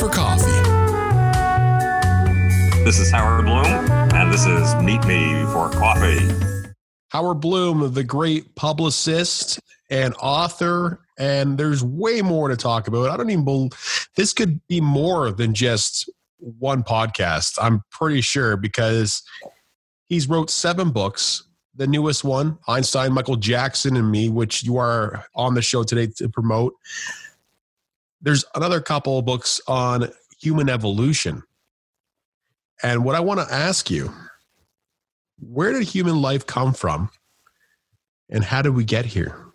for coffee. This is Howard Bloom, and this is Meet Me for Coffee. Howard Bloom, the great publicist and author, and there's way more to talk about. I don't even believe this could be more than just one podcast. I'm pretty sure because he's wrote seven books. The newest one, Einstein, Michael Jackson, and Me, which you are on the show today to promote. There's another couple of books on human evolution. And what I want to ask you, where did human life come from? And how did we get here?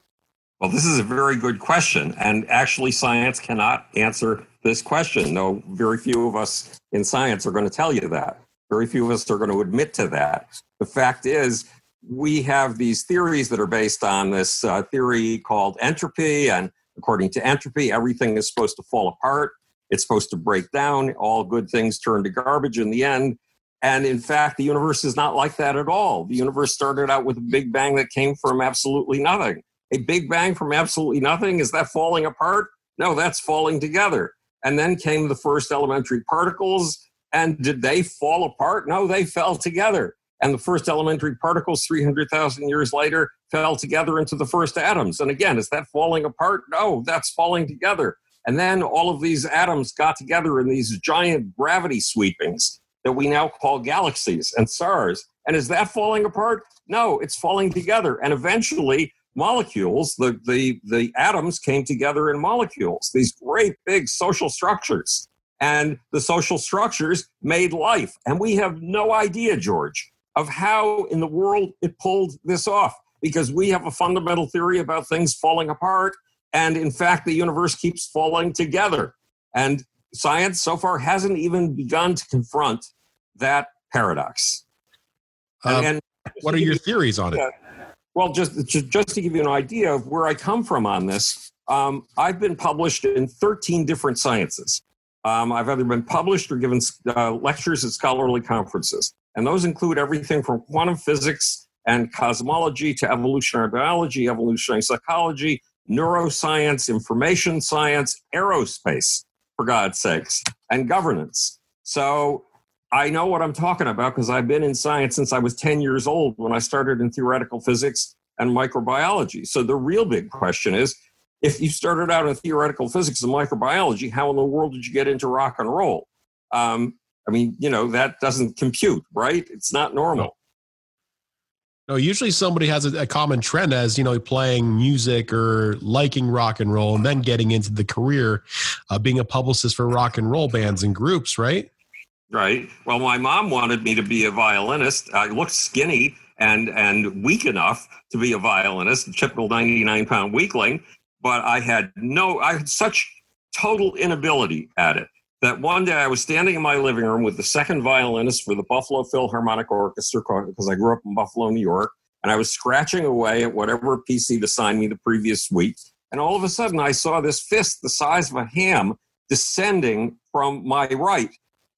Well, this is a very good question. And actually, science cannot answer this question. No, very few of us in science are going to tell you that. Very few of us are going to admit to that. The fact is, we have these theories that are based on this uh, theory called entropy. And according to entropy, everything is supposed to fall apart. It's supposed to break down. All good things turn to garbage in the end. And in fact, the universe is not like that at all. The universe started out with a big bang that came from absolutely nothing. A big bang from absolutely nothing, is that falling apart? No, that's falling together. And then came the first elementary particles. And did they fall apart? No, they fell together. And the first elementary particles 300,000 years later fell together into the first atoms. And again, is that falling apart? No, that's falling together. And then all of these atoms got together in these giant gravity sweepings that we now call galaxies and stars. And is that falling apart? No, it's falling together. And eventually, molecules, the, the, the atoms came together in molecules, these great big social structures. And the social structures made life. And we have no idea, George, of how in the world it pulled this off because we have a fundamental theory about things falling apart and in fact, the universe keeps falling together. And science so far hasn't even begun to confront that paradox. Uh, and, what are your theories on it? well, just, just to give you an idea of where I come from on this, um, I've been published in 13 different sciences. Um, I've either been published or given uh, lectures at scholarly conferences. And those include everything from quantum physics and cosmology to evolutionary biology, evolutionary psychology, neuroscience, information science, aerospace, for God's sakes, and governance. So I know what I'm talking about because I've been in science since I was 10 years old when I started in theoretical physics and microbiology. So the real big question is if you started out in theoretical physics and microbiology, how in the world did you get into rock and roll? Um, I mean, you know, that doesn't compute, right? It's not normal. No, usually somebody has a, a, common trend as you know playing music or liking rock and roll, and then getting into the career, uh, being a publicist for rock and roll bands and groups, right? Right. Well, my mom wanted me to be a violinist. I looked skinny and and weak enough to be a violinist, a typical ninety nine pound weakling, but I had no, I had such total inability at it that one day I was standing in my living room with the second violinist for the Buffalo Philharmonic Orchestra because I grew up in Buffalo, New York, and I was scratching away at whatever piece he'd assigned me the previous week. And all of a sudden, I saw this fist the size of a ham descending from my right,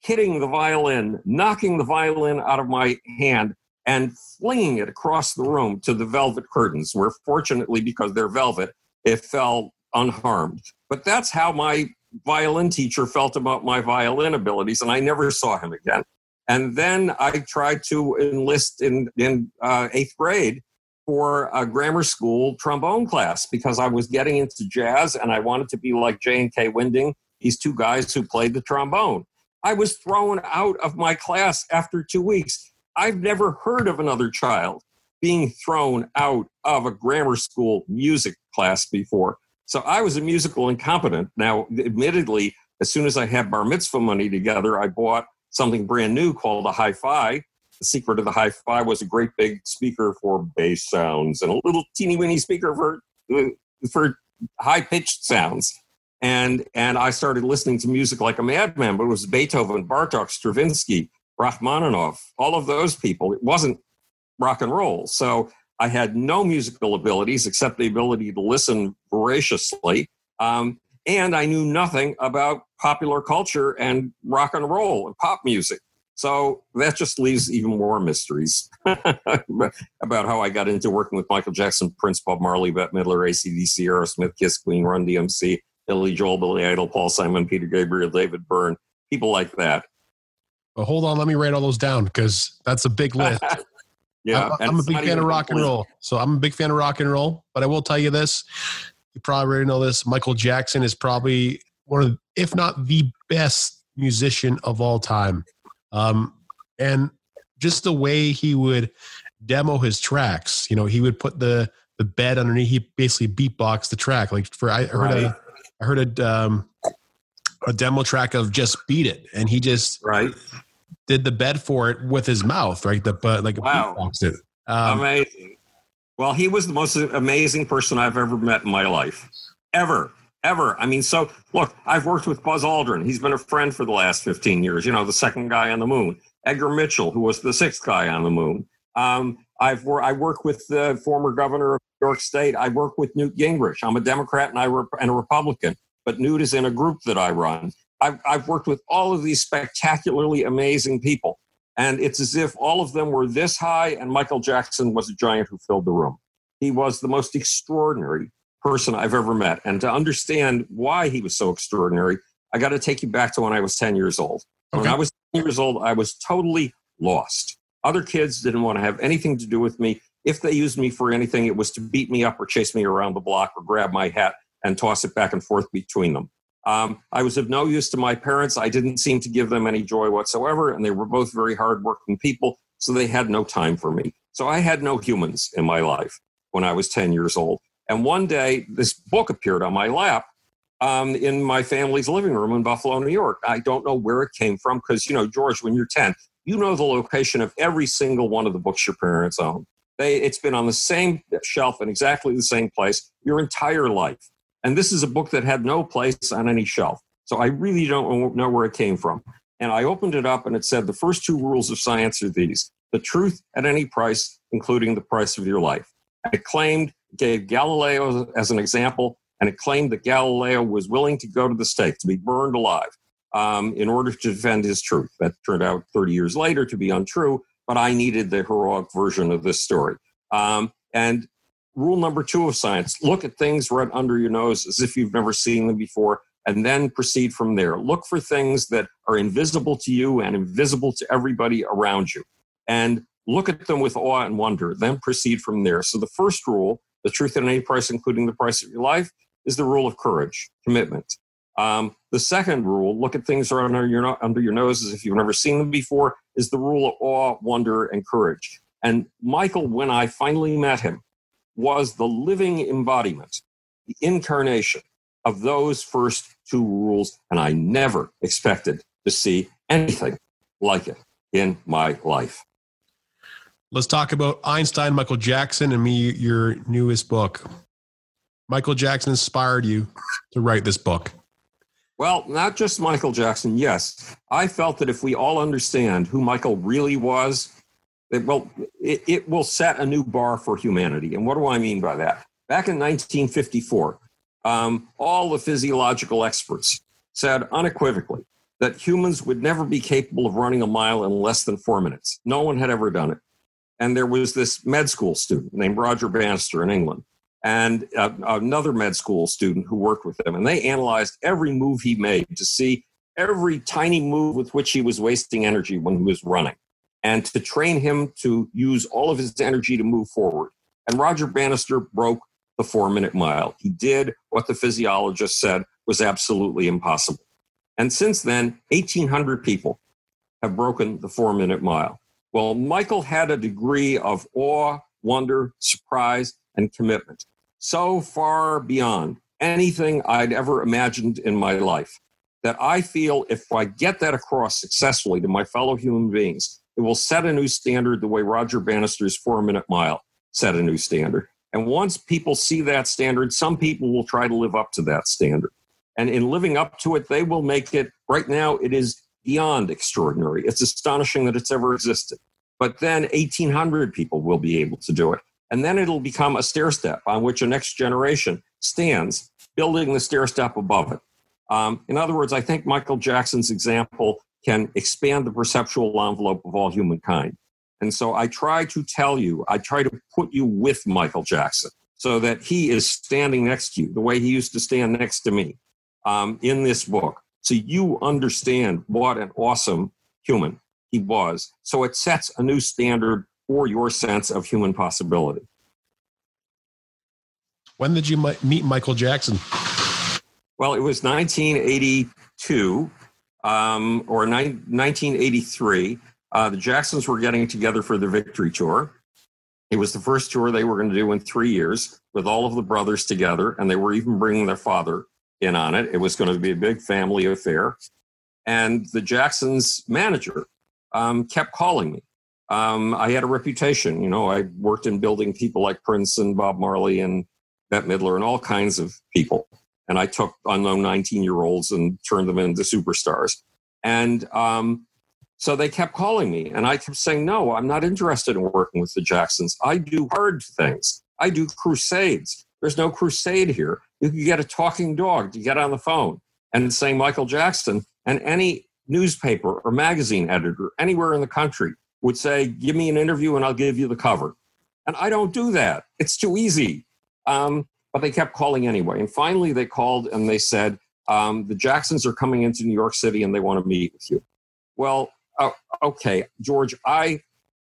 hitting the violin, knocking the violin out of my hand, and flinging it across the room to the velvet curtains, where fortunately, because they're velvet, it fell unharmed. But that's how my violin teacher felt about my violin abilities, and I never saw him again. And then I tried to enlist in, in uh, eighth grade for a grammar school trombone class because I was getting into jazz and I wanted to be like J and Kai Winding, these two guys who played the trombone. I was thrown out of my class after two weeks. I've never heard of another child being thrown out of a grammar school music class before. So I was a musical incompetent. Now, admittedly, as soon as I had bar mitzvah money together, I bought something brand new called a hi fi. The secret of the hi fi was a great big speaker for bass sounds and a little teeny weeny speaker for, uh, for high pitched sounds. And, and I started listening to music like a madman, but it was Beethoven, Bartok, Stravinsky, Rachmaninoff, all of those people. It wasn't rock and roll. So I had no musical abilities except the ability to listen voraciously. Um, and I knew nothing about popular culture and rock and roll and pop music. So that just leaves even more mysteries about how I got into working with Michael Jackson, Prince, Bob Marley, Bette Midler, ACDC, Aerosmith, Kiss, Queen, Run DMC, Billy Joel, Billy Idol, Paul Simon, Peter Gabriel, David Byrne, people like that. Well, hold on, let me write all those down because that's a big list. yeah, I'm, I'm a big fan of rock and roll, so I'm a big fan of rock and roll. But I will tell you this: you probably already know this. Michael Jackson is probably one of, if not the best musician of all time. Um, and just the way he would demo his tracks, you know, he would put the the bed underneath. He basically beatbox the track. Like for I heard right. a I heard a um, a demo track of just beat it, and he just right did the bed for it with his mouth, right? The but like wow. it. Um, Amazing. Well, he was the most amazing person I've ever met in my life, ever ever. I mean, so look, I've worked with Buzz Aldrin. He's been a friend for the last 15 years, you know, the second guy on the moon. Edgar Mitchell, who was the sixth guy on the moon. Um, I've wor- I work with the former governor of New York State. I work with Newt Gingrich. I'm a Democrat and I re- and a Republican, but Newt is in a group that I run. I've, I've worked with all of these spectacularly amazing people. And it's as if all of them were this high and Michael Jackson was a giant who filled the room. He was the most extraordinary, person I've ever met. And to understand why he was so extraordinary, I got to take you back to when I was 10 years old. Okay. When I was 10 years old, I was totally lost. Other kids didn't want to have anything to do with me. If they used me for anything, it was to beat me up or chase me around the block or grab my hat and toss it back and forth between them. Um, I was of no use to my parents. I didn't seem to give them any joy whatsoever, and they were both very hardworking people, so they had no time for me. So I had no humans in my life when I was 10 years old. And one day, this book appeared on my lap um, in my family's living room in Buffalo, New York. I don't know where it came from because, you know, George, when you're 10, you know the location of every single one of the books your parents own. They, it's been on the same shelf in exactly the same place your entire life. And this is a book that had no place on any shelf. So I really don't know where it came from. And I opened it up and it said the first two rules of science are these the truth at any price, including the price of your life. It claimed gave Galileo as an example, and it claimed that Galileo was willing to go to the stake, to be burned alive, um, in order to defend his truth. That turned out 30 years later to be untrue, but I needed the heroic version of this story. Um, and rule number two of science look at things right under your nose as if you've never seen them before, and then proceed from there. Look for things that are invisible to you and invisible to everybody around you. And look at them with awe and wonder, then proceed from there. So the first rule the truth at any price, including the price of your life, is the rule of courage, commitment. Um, the second rule, look at things are under your, under your noses if you've never seen them before, is the rule of awe, wonder, and courage. And Michael, when I finally met him, was the living embodiment, the incarnation of those first two rules. And I never expected to see anything like it in my life. Let's talk about Einstein, Michael Jackson, and me, your newest book. Michael Jackson inspired you to write this book. Well, not just Michael Jackson. Yes, I felt that if we all understand who Michael really was, it, well, it, it will set a new bar for humanity. And what do I mean by that? Back in 1954, um, all the physiological experts said unequivocally that humans would never be capable of running a mile in less than four minutes. No one had ever done it. And there was this med school student named Roger Bannister in England, and uh, another med school student who worked with him. And they analyzed every move he made to see every tiny move with which he was wasting energy when he was running, and to train him to use all of his energy to move forward. And Roger Bannister broke the four minute mile. He did what the physiologist said was absolutely impossible. And since then, 1,800 people have broken the four minute mile. Well, Michael had a degree of awe, wonder, surprise, and commitment so far beyond anything I'd ever imagined in my life that I feel if I get that across successfully to my fellow human beings, it will set a new standard the way Roger Bannister's four minute mile set a new standard. And once people see that standard, some people will try to live up to that standard. And in living up to it, they will make it, right now, it is beyond extraordinary. It's astonishing that it's ever existed. But then 1,800 people will be able to do it. And then it'll become a stair step on which a next generation stands, building the stair step above it. Um, in other words, I think Michael Jackson's example can expand the perceptual envelope of all humankind. And so I try to tell you, I try to put you with Michael Jackson so that he is standing next to you the way he used to stand next to me. um, in this book so you understand what an awesome human he was. So it sets a new standard for your sense of human possibility. When did you meet Michael Jackson? Well, it was 1982 um, or ni- 1983. Uh, the Jacksons were getting together for the Victory Tour. It was the first tour they were going to do in three years with all of the brothers together, and they were even bringing their father in on it. It was going to be a big family affair. And the Jacksons' manager um, kept calling me. Um, I had a reputation. You know, I worked in building people like Prince and Bob Marley and Bette Midler and all kinds of people. And I took unknown 19 year olds and turned them into superstars. And um, so they kept calling me, and I kept saying, No, I'm not interested in working with the Jacksons. I do hard things, I do crusades. There's no crusade here. You could get a talking dog to get on the phone and say Michael Jackson, and any newspaper or magazine editor anywhere in the country would say, Give me an interview and I'll give you the cover. And I don't do that. It's too easy. Um, but they kept calling anyway. And finally, they called and they said, um, The Jacksons are coming into New York City and they want to meet with you. Well, uh, okay, George, I,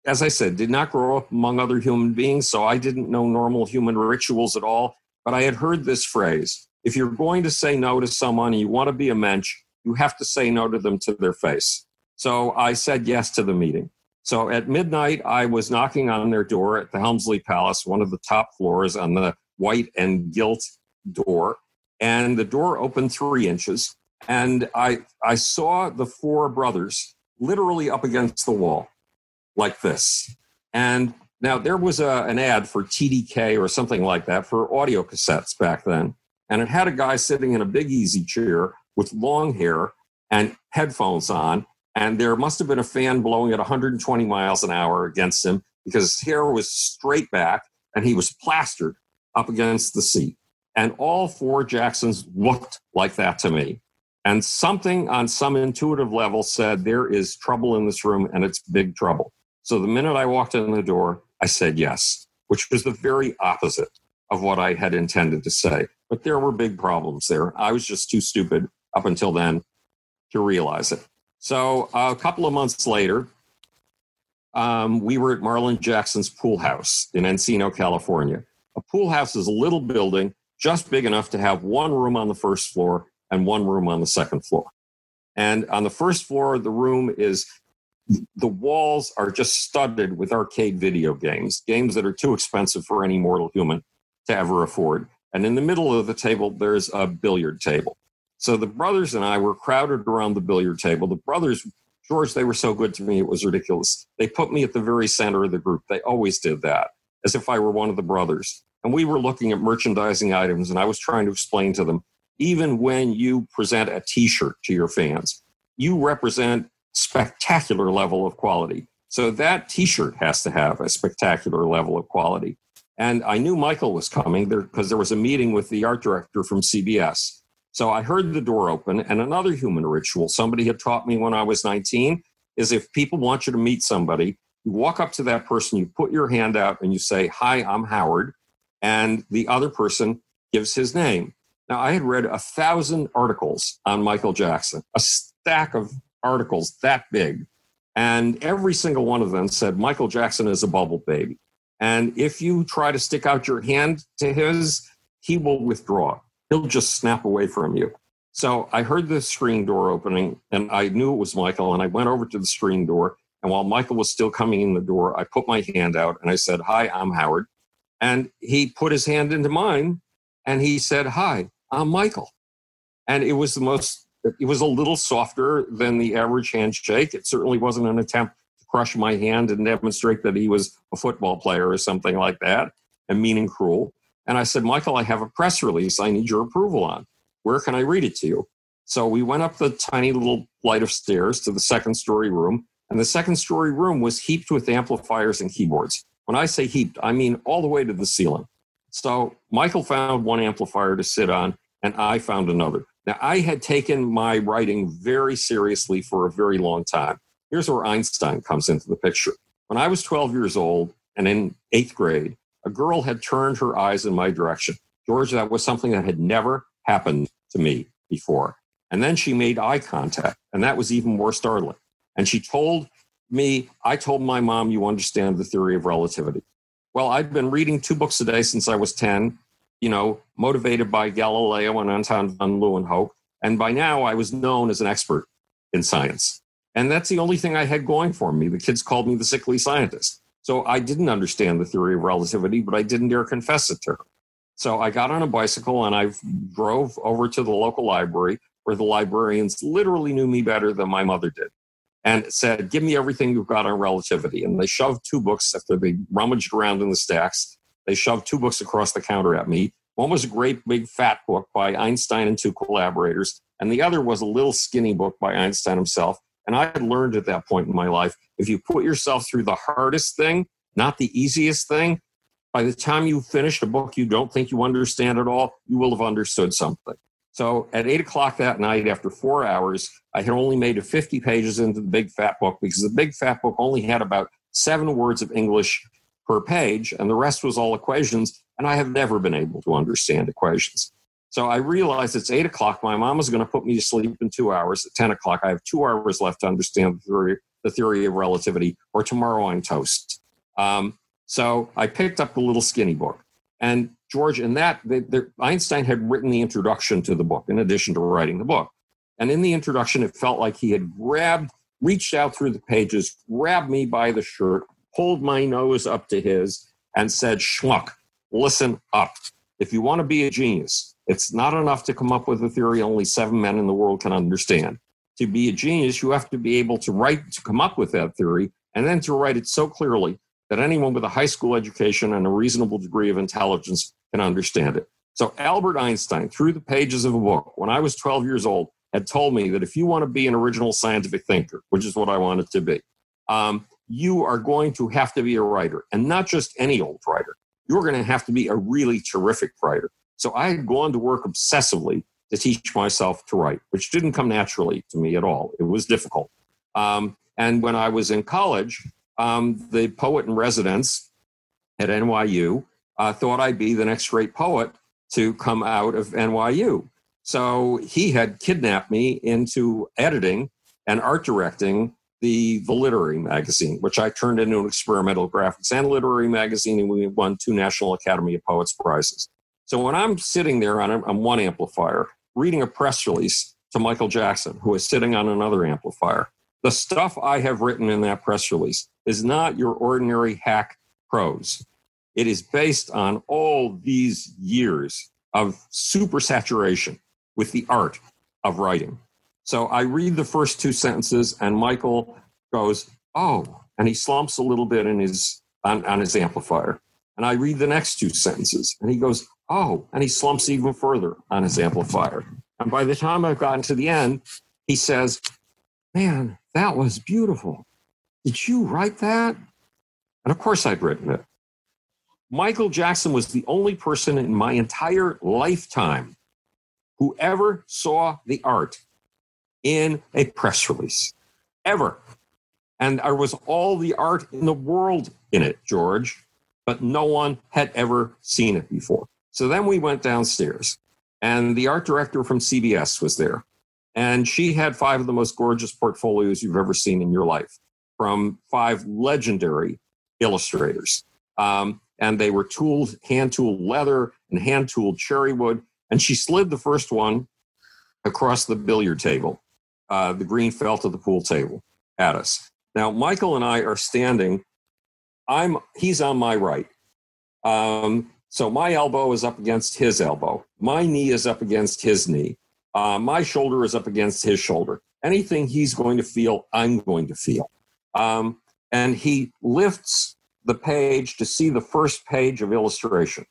as I said, did not grow up among other human beings, so I didn't know normal human rituals at all. But I had heard this phrase if you're going to say no to someone and you want to be a mensch, you have to say no to them to their face. So I said yes to the meeting. So at midnight, I was knocking on their door at the Helmsley Palace, one of the top floors on the white and gilt door. And the door opened three inches. And I, I saw the four brothers literally up against the wall like this. And now there was a, an ad for TDK or something like that for audio cassettes back then. And it had a guy sitting in a big easy chair with long hair and headphones on. And there must have been a fan blowing at 120 miles an hour against him because his hair was straight back and he was plastered up against the seat. And all four Jacksons looked like that to me. And something on some intuitive level said, There is trouble in this room and it's big trouble. So the minute I walked in the door, I said yes, which was the very opposite of what I had intended to say. But there were big problems there. I was just too stupid up until then to realize it. So a couple of months later, um, we were at Marlon Jackson's pool house in Encino, California. A pool house is a little building just big enough to have one room on the first floor and one room on the second floor. And on the first floor, the room is the walls are just studded with arcade video games, games that are too expensive for any mortal human to ever afford. And in the middle of the table, there's a billiard table. So the brothers and I were crowded around the billiard table. The brothers, George, they were so good to me, it was ridiculous. They put me at the very center of the group. They always did that, as if I were one of the brothers. And we were looking at merchandising items, and I was trying to explain to them even when you present a t shirt to your fans, you represent spectacular level of quality. So that t shirt has to have a spectacular level of quality. And I knew Michael was coming there because there was a meeting with the art director from CBS. So I heard the door open, and another human ritual somebody had taught me when I was 19 is if people want you to meet somebody, you walk up to that person, you put your hand out, and you say, Hi, I'm Howard. And the other person gives his name. Now, I had read a thousand articles on Michael Jackson, a stack of articles that big. And every single one of them said Michael Jackson is a bubble baby. And if you try to stick out your hand to his, he will withdraw. He'll just snap away from you. So I heard the screen door opening and I knew it was Michael. And I went over to the screen door. And while Michael was still coming in the door, I put my hand out and I said, Hi, I'm Howard. And he put his hand into mine and he said, Hi. I'm Michael. And it was the most, it was a little softer than the average handshake. It certainly wasn't an attempt to crush my hand and demonstrate that he was a football player or something like that and mean and cruel. And I said, Michael, I have a press release I need your approval on. Where can I read it to you? So we went up the tiny little flight of stairs to the second story room. And the second story room was heaped with amplifiers and keyboards. When I say heaped, I mean all the way to the ceiling. So Michael found one amplifier to sit on, and I found another. Now, I had taken my writing very seriously for a very long time. Here's where Einstein comes into the picture. When I was 12 years old and in eighth grade, a girl had turned her eyes in my direction. George, that was something that had never happened to me. before. And then she made eye contact, and that was even more startling. And she told me, I told my mom, you understand the theory of relativity. Well, I'd been reading two books a day since I was 10, you know, motivated by Galileo and Anton von Leeuwenhoek. And by now I was known as an expert in science. And that's the only thing I had going for me. The kids called me the sickly scientist. So I didn't understand the theory of relativity, but I didn't dare confess it to her. So I got on a bicycle and I drove over to the local library where the librarians literally knew me better than my mother did and said, Give me everything you've got on relativity. And they shoved two books after they rummaged around in the stacks. They shoved two books across the counter at me. One was a great big fat book by Einstein and two collaborators, and the other was a little skinny book by Einstein himself. And I had learned at that point in my life if you put yourself through the hardest thing, not the easiest thing, by the time you finished a book you don't think you understand at all, you will have understood something. So at eight o'clock that night, after four hours, I had only made 50 pages into the big fat book because the big fat book only had about seven words of English per page, and the rest was all equations. And I have never been able to understand equations. So I realized it's eight o'clock. My mom is going to put me to sleep in two hours. At 10 o'clock, I have two hours left to understand the theory, the theory of relativity, or tomorrow I'm toast. Um, so I picked up the little skinny book. And George, in that, the, the, Einstein had written the introduction to the book in addition to writing the book. And in the introduction, it felt like he had grabbed, reached out through the pages, grabbed me by the shirt, pulled my nose up to his, and said, Schmuck, listen up. If you want to be a genius, it's not enough to come up with a theory only seven men in the world can understand. To be a genius, you have to be able to write, to come up with that theory, and then to write it so clearly that anyone with a high school education and a reasonable degree of intelligence can understand it. So Albert Einstein, through the pages of a book, when I was 12 years old, had told me that if you want to be an original scientific thinker, which is what I wanted to be, um, you are going to have to be a writer, and not just any old writer. You're going to have to be a really terrific writer. So I had gone to work obsessively to teach myself to write, which didn't come naturally to me at all. It was difficult. Um, and when I was in college, um, the poet in residence at NYU uh, thought I'd be the next great poet to come out of NYU. So he had kidnapped me into editing and art directing the, the literary magazine, which I turned into an experimental graphics and literary magazine, and we won two National Academy of Poets prizes. So when I'm sitting there on, a, on one amplifier reading a press release to Michael Jackson, who is sitting on another amplifier, the stuff I have written in that press release is not your ordinary hack prose. It is based on all these years of supersaturation with the art of writing. So I read the first two sentences, and Michael goes, "Oh," and he slumps a little bit in his on, on his amplifier. And I read the next two sentences, and he goes, "Oh," and he slumps even further on his amplifier. And by the time I've gotten to the end, he says, "Man, that was beautiful. Did you write that?" And of course, I'd written it. Michael Jackson was the only person in my entire lifetime who ever saw the art in a press release, ever. And there was all the art in the world in it, George, but no one had ever seen it before. So then we went downstairs, and the art director from CBS was there. And she had five of the most gorgeous portfolios you've ever seen in your life from five legendary illustrators. Um, and they were tooled, hand tooled leather and hand tooled cherry wood. And she slid the first one across the billiard table, uh, the green felt of the pool table at us. Now, Michael and I are standing. I'm he's on my right. Um, so my elbow is up against his elbow. My knee is up against his knee. Uh, my shoulder is up against his shoulder. Anything he's going to feel, I'm going to feel. Um, and he lifts the page to see the first page of illustration.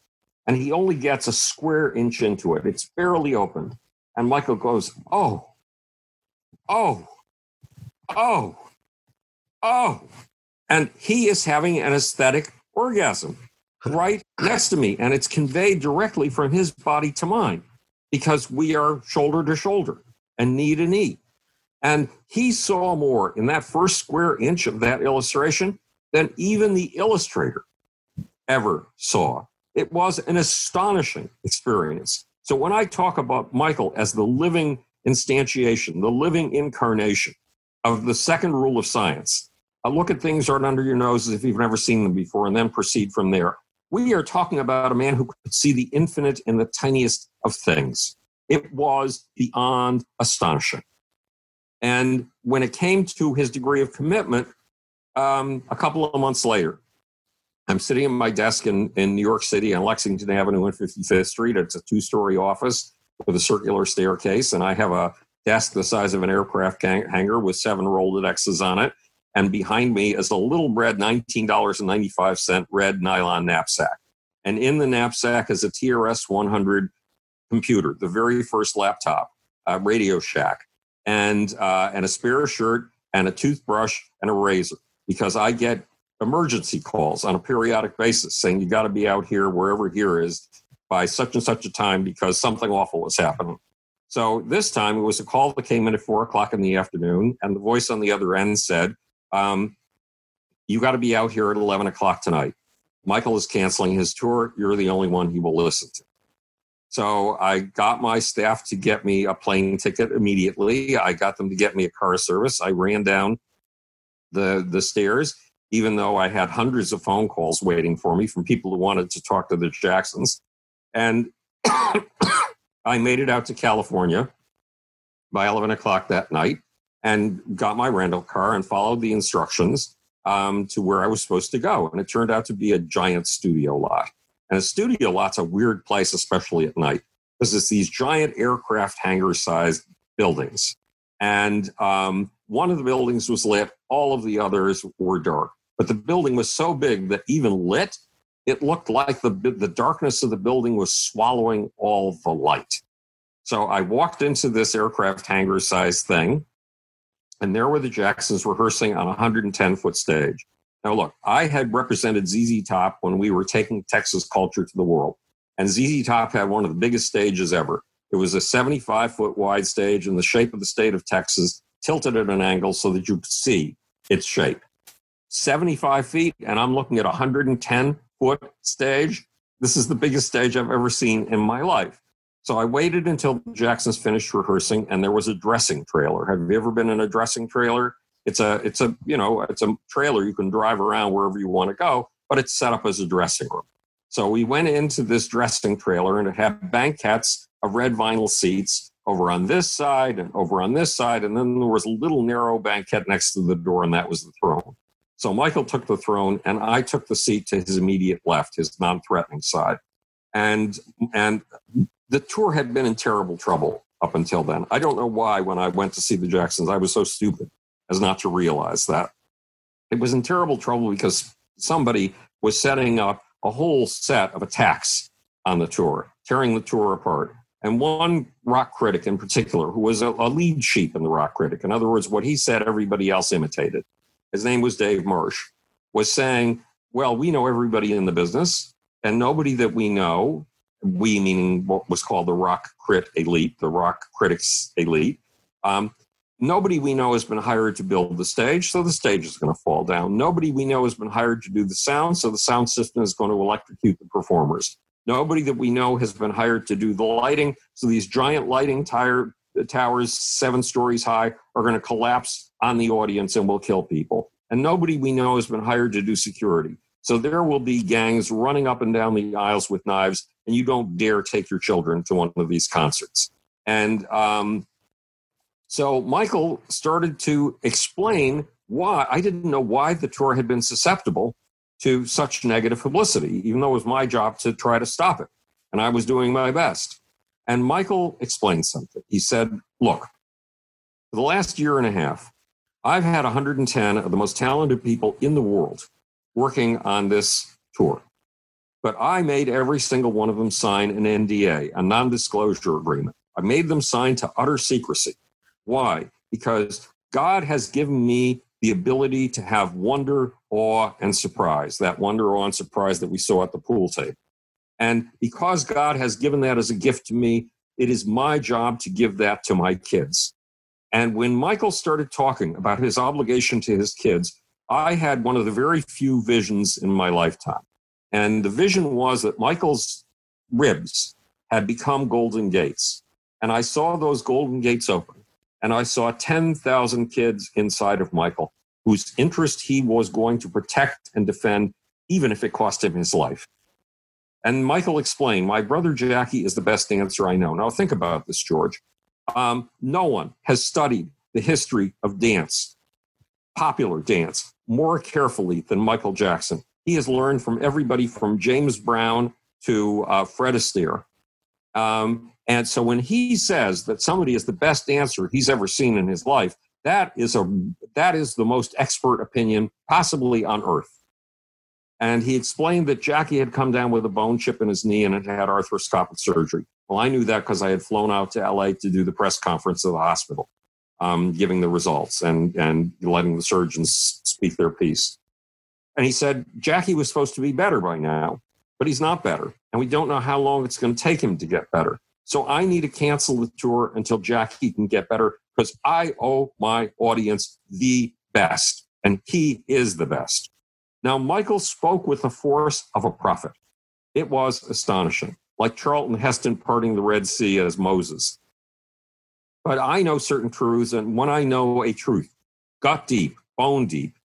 And he only gets a square inch into it. It's barely opened. And Michael goes, Oh, oh, oh, oh. And he is having an aesthetic orgasm right next to me. And it's conveyed directly from his body to mine because we are shoulder to shoulder and knee to knee. And he saw more in that first square inch of that illustration than even the illustrator ever saw. It was an astonishing experience. So when I talk about Michael as the living instantiation, the living incarnation of the second rule of science, I look at things right under your nose as if you've never seen them before and then proceed from there. We are talking about a man who could see the infinite in the tiniest of things. It was beyond astonishing. And when it came to his degree of commitment, um, a couple of months later, I'm sitting at my desk in, in New York City on Lexington Avenue and 55th Street. It's a two story office with a circular staircase, and I have a desk the size of an aircraft hangar with seven Rolodexes on it. And behind me is a little red $19.95 red nylon knapsack. And in the knapsack is a TRS 100 computer, the very first laptop, uh, Radio Shack, and, uh, and a spare shirt and a toothbrush and a razor because I get emergency calls on a periodic basis saying you got to be out here wherever here is by such and such a time because something awful is happening. So this time it was a call that came in at four o'clock in the afternoon, and the voice on the other end said, um, You got to be out here at 11 o'clock tonight. Michael is canceling his tour. You're the only one he will listen to. So I got my staff to get me a plane ticket immediately. I got them to get me a car service. I ran down the, the stairs, even though I had hundreds of phone calls waiting for me from people who wanted to talk to the Jacksons. And I made it out to California by 11 o'clock that night and got my rental car and followed the instructions um, to where I was supposed to go. And it turned out to be a giant studio lot. And a studio lot's a weird place, especially at night, because it's these giant aircraft hangar sized buildings. And um, one of the buildings was lit, all of the others were dark. But the building was so big that even lit, it looked like the, the darkness of the building was swallowing all the light. So I walked into this aircraft hangar sized thing, and there were the Jacksons rehearsing on a 110 foot stage. Now, look, I had represented ZZ Top when we were taking Texas culture to the world, and ZZ Top had one of the biggest stages ever. It was a 75 foot wide stage in the shape of the state of Texas, tilted at an angle so that you could see its shape. 75 feet, and I'm looking at a 110 foot stage. This is the biggest stage I've ever seen in my life. So I waited until the Jacksons finished rehearsing, and there was a dressing trailer. Have you ever been in a dressing trailer? It's a, it's a, you know, it's a trailer you can drive around wherever you want to go, but it's set up as a dressing room. So we went into this dressing trailer, and it had banquettes of red vinyl seats over on this side and over on this side, and then there was a little narrow banquette next to the door, and that was the throne. So Michael took the throne, and I took the seat to his immediate left, his non-threatening side. And and the tour had been in terrible trouble up until then. I don't know why when I went to see the Jacksons, I was so stupid as not to realize that. It was in terrible trouble because somebody was setting up a whole set of attacks on the tour, tearing the tour apart. And one rock critic in particular, who was a, a lead sheep in the rock critic, in other words, what he said, everybody else imitated his name was Dave Marsh, was saying, Well, we know everybody in the business, and nobody that we know, we meaning what was called the rock crit elite, the rock critics elite, um, nobody we know has been hired to build the stage, so the stage is going to fall down. Nobody we know has been hired to do the sound, so the sound system is going to electrocute the performers. Nobody that we know has been hired to do the lighting, so these giant lighting tire, towers, seven stories high, are going to collapse on the audience and will kill people. And nobody we know has been hired to do security. So there will be gangs running up and down the aisles with knives, and you don't dare take your children to one of these concerts. And um, so Michael started to explain why I didn't know why the tour had been susceptible to such negative publicity, even though it was my job to try to stop it. And I was doing my best. And Michael explained something. He said, Look, for the last year and a half, I've had 110 of the most talented people in the world working on this tour. But I made every single one of them sign an NDA, a non disclosure agreement. I made them sign to utter secrecy. Why? Because God has given me the ability to have wonder, awe, and surprise. That wonder, awe, and surprise that we saw at the pool table. And because God has given that as a gift to me, it is my job to give that to my kids. And when Michael started talking about his obligation to his kids, I had one of the very few visions in my lifetime. And the vision was that Michael's ribs had become golden gates. And I saw those golden gates open. And I saw 10,000 kids inside of Michael whose interest he was going to protect and defend, even if it cost him his life. And Michael explained, My brother Jackie is the best dancer I know. Now, think about this, George. Um, no one has studied the history of dance, popular dance, more carefully than Michael Jackson. He has learned from everybody from James Brown to uh, Fred Astaire. Um, and so when he says that somebody is the best dancer he's ever seen in his life, that is a that is the most expert opinion possibly on earth. And he explained that Jackie had come down with a bone chip in his knee and had had arthroscopic surgery. Well, I knew that because I had flown out to LA to do the press conference at the hospital, um, giving the results and, and letting the surgeons speak their piece. And he said, Jackie was supposed to be better by now, but he's not better. And we don't know how long it's going to take him to get better. So I need to cancel the tour until Jackie can get better because I owe my audience the best, and he is the best. Now, Michael spoke with the force of a prophet. It was astonishing, like Charlton Heston parting the Red Sea as Moses. But I know certain truths, and when I know a truth, gut deep, bone deep,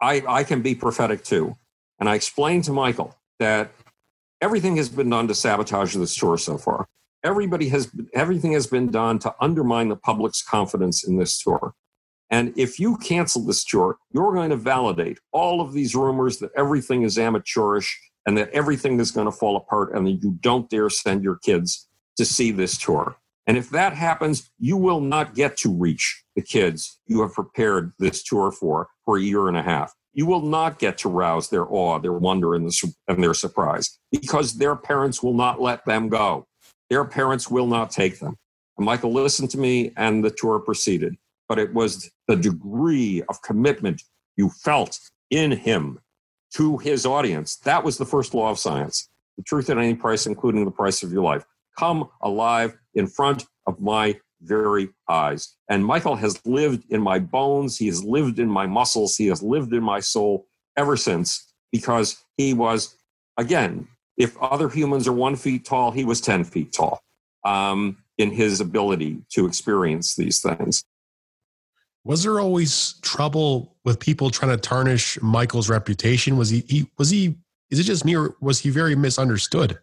I, I can be prophetic too. And I explained to Michael that everything has been done to sabotage this tour so far everybody has everything has been done to undermine the public's confidence in this tour. And if you cancel this tour, you're going to validate all of these rumors that everything is amateurish and that everything is going to fall apart and that you don't dare send your kids to see this tour. And if that happens, you will not get to reach the kids you have prepared this tour for for a year and a half. You will not get to rouse their awe, their wonder, and, and their surprise because their parents will not let them go. Their parents will not take them. And Michael listened to me, and the tour proceeded. But it was the degree of commitment you felt in him to his audience. That was the first law of science. The truth at any price, including the price of your life. Come alive in front of my very eyes. And Michael has lived in my bones. He has lived in my muscles. He has lived in my soul ever since because he was, again, if other humans are one feet tall, he was 10 feet tall um, in his ability to experience these things. Was there always trouble with people trying to tarnish Michael's reputation? Was he, he was he is it just me or was he very misunderstood?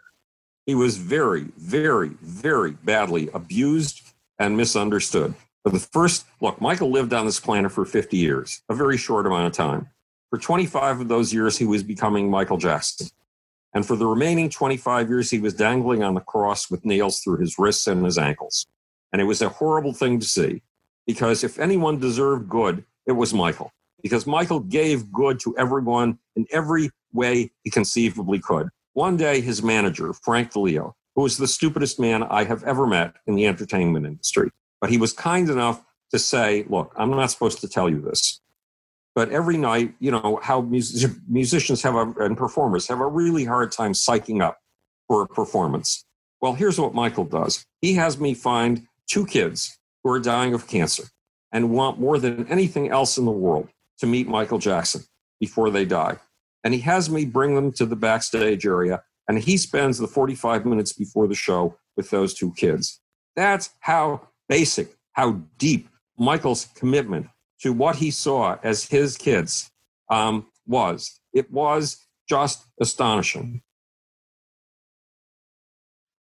He was very, very, very badly abused and misunderstood. For the first look, Michael lived on this planet for 50 years, a very short amount of time. For 25 of those years, he was becoming Michael Jackson. And for the remaining 25 years, he was dangling on the cross with nails through his wrists and his ankles. And it was a horrible thing to see because if anyone deserved good, it was Michael. Because Michael gave good to everyone in every way he conceivably could. One day, his manager, Frank DiLeo, who was the stupidest man I have ever met in the entertainment industry, but he was kind enough to say, Look, I'm not supposed to tell you this, but every night, you know, how music, musicians have a, and performers have a really hard time psyching up for a performance. Well, here's what Michael does he has me find two kids who are dying of cancer and want more than anything else in the world to meet Michael Jackson before they die. And he has me bring them to the backstage area, and he spends the 45 minutes before the show with those two kids. That's how basic, how deep Michael's commitment to what he saw as his kids um, was. It was just astonishing.